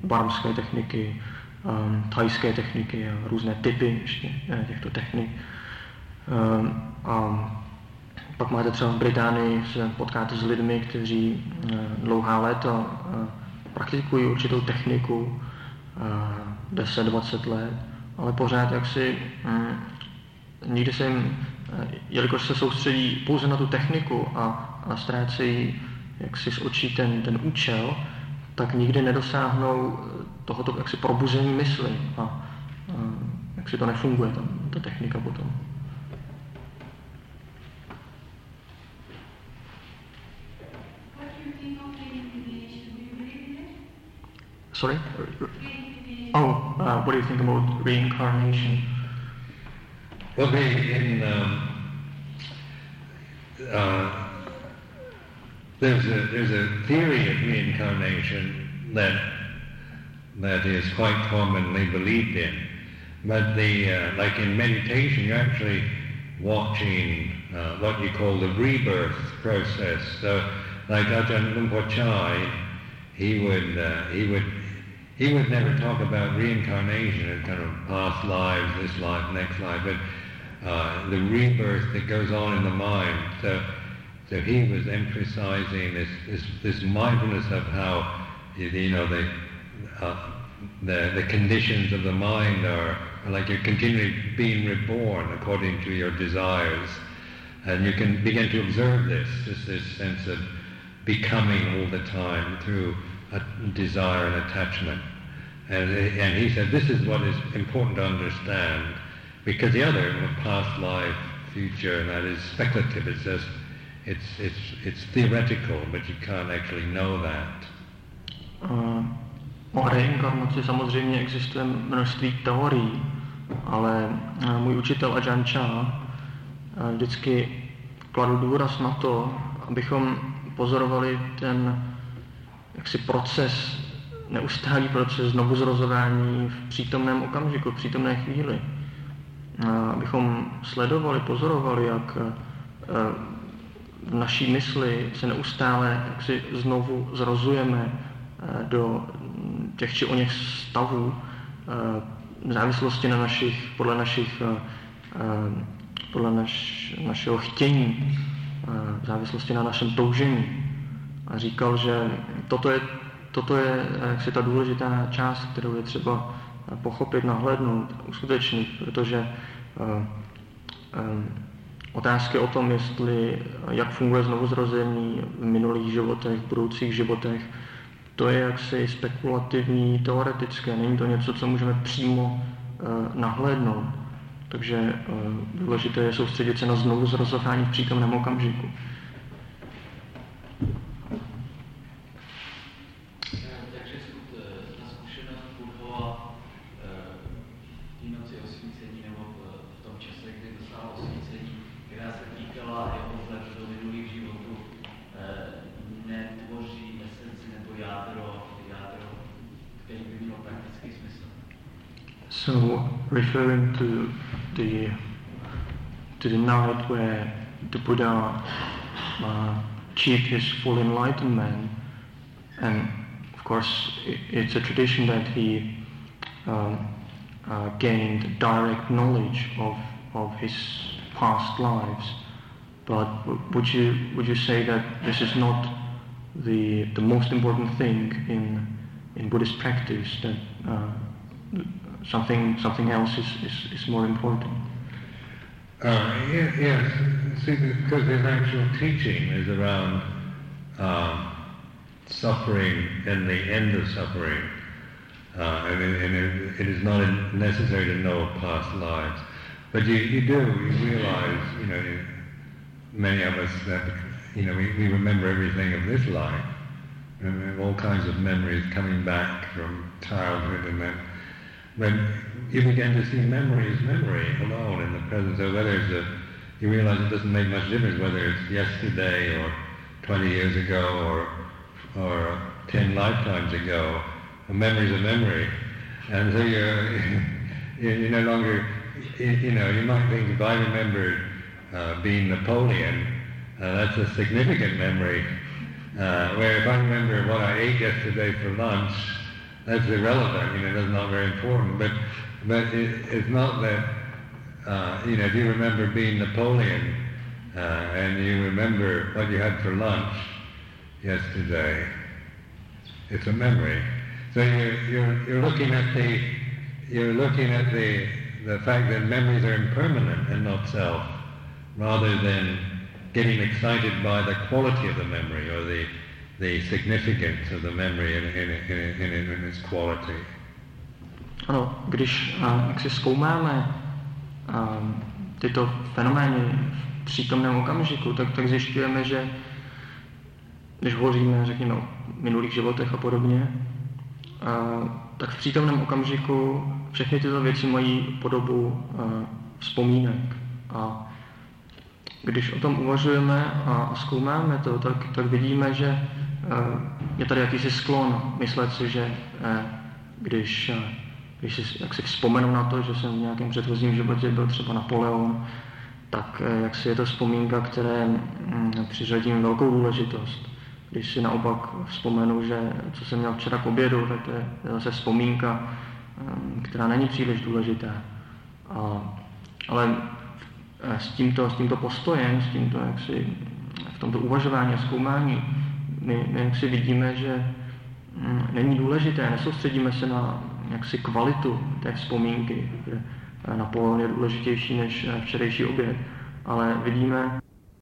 barmské techniky, thajské techniky a různé typy ještě těchto technik. A pak máte třeba v Británii, se potkáte s lidmi, kteří dlouhá léta praktikují určitou techniku, 10-20 let, ale pořád jaksi nikdy se jim, jelikož se soustředí pouze na tu techniku a, a ztrácejí jak si z očí ten, ten účel, tak nikdy nedosáhnou tohoto jaksi probuzení mysli a, a jak si to nefunguje, tam, ta technika potom. Sorry? Oh, uh, what do you think about reincarnation? Well, in um, uh, there's a, there's a theory of reincarnation that that is quite commonly believed in. But the uh, like in meditation, you're actually watching uh, what you call the rebirth process. So, like Ajahn Chai, he would uh, he would he would never talk about reincarnation and kind of past lives, this life, next life, but uh, the rebirth that goes on in the mind. So so he was emphasizing this, this, this mindfulness of how, you know, the, uh, the, the conditions of the mind are, like you're continually being reborn according to your desires. And you can begin to observe this, this, this sense of becoming all the time through desire and attachment. And, and he said this is what is important to understand because the other, past life, future, and that is speculative. It's just it's, it's, it's theoretical, but you can't actually know that. Uh, o reinkarnaci samozřejmě existuje množství teorií, ale uh, můj učitel Ajahn Chah uh, vždycky kladl důraz na to, abychom pozorovali ten jaksi proces, neustálý proces znovu zrozování v přítomném okamžiku, v přítomné chvíli. Abychom sledovali, pozorovali, jak v naší mysli se neustále jak si znovu zrozujeme eh, do těch či o něch stavů eh, v závislosti na našich, podle našich, podle naš, našeho chtění, v závislosti na našem toužení. A říkal, že toto je, toto je jaksi ta důležitá část, kterou je třeba pochopit, nahlédnout, uskutečnit, protože otázky o tom, jestli, jak funguje znovuzrození v minulých životech, v budoucích životech, to je jaksi spekulativní, teoretické, není to něco, co můžeme přímo uh, nahlédnout. Takže důležité je soustředit se na znovuzrozování v přítomném okamžiku. So referring to the to the night where the Buddha uh, achieved his full enlightenment, and of course it's a tradition that he um, uh, gained direct knowledge of of his past lives. But would you would you say that this is not the the most important thing in in Buddhist practice that uh, something something else is, is, is more important. Uh, yes, see, because his actual teaching is around uh, suffering and the end of suffering. Uh, and, it, and it, it is not necessary to know past lives. But you, you do, you realize, you know, many of us that, you know, we, we remember everything of this life. Have all kinds of memories coming back from childhood and then when you begin to see memory as memory alone in the presence of whether it's a you realize it doesn't make much difference whether it's yesterday or 20 years ago or, or 10 lifetimes ago. A memory's a memory. And so you're, <laughs> you're no longer, you know, you might think if I remembered uh, being Napoleon, uh, that's a significant memory. Uh, where if I remember what I ate yesterday for lunch, that's irrelevant, you know, that's not very important. But, but it, it's not that, uh, you know, if you remember being Napoleon uh, and you remember what you had for lunch yesterday, it's a memory. So you're, you're, you're looking at the, you're looking at the, the fact that memories are impermanent and not self, rather than getting excited by the quality of the memory or the, the significance of the memory in, in, in, in, in its quality. Ano, když uh, jak si zkoumáme uh, tyto fenomény v přítomném okamžiku, tak, tak zjišťujeme, že když hovoříme, řekněme, o minulých životech a podobně, uh, tak v přítomném okamžiku všechny tyto věci mají podobu uh, vzpomínek. A když o tom uvažujeme a zkoumáme to, tak, tak vidíme, že je tady jakýsi sklon myslet si, že eh, když, eh, když si, jak si vzpomenu na to, že jsem v nějakém předchozím životě byl třeba Napoleon, tak jak si je to vzpomínka, které mm, přiřadím velkou důležitost. Když si naopak vzpomenu, že co jsem měl včera k obědu, tak to je zase vzpomínka, která není příliš důležitá. A, ale s tímto, s tímto postojem, s tímto jaksi, v tomto uvažování a zkoumání, my, my jaksi vidíme, že mm, není důležité, nesoustředíme se na jaksi kvalitu té vzpomínky, že Napoleon je důležitější než včerejší oběd, ale vidíme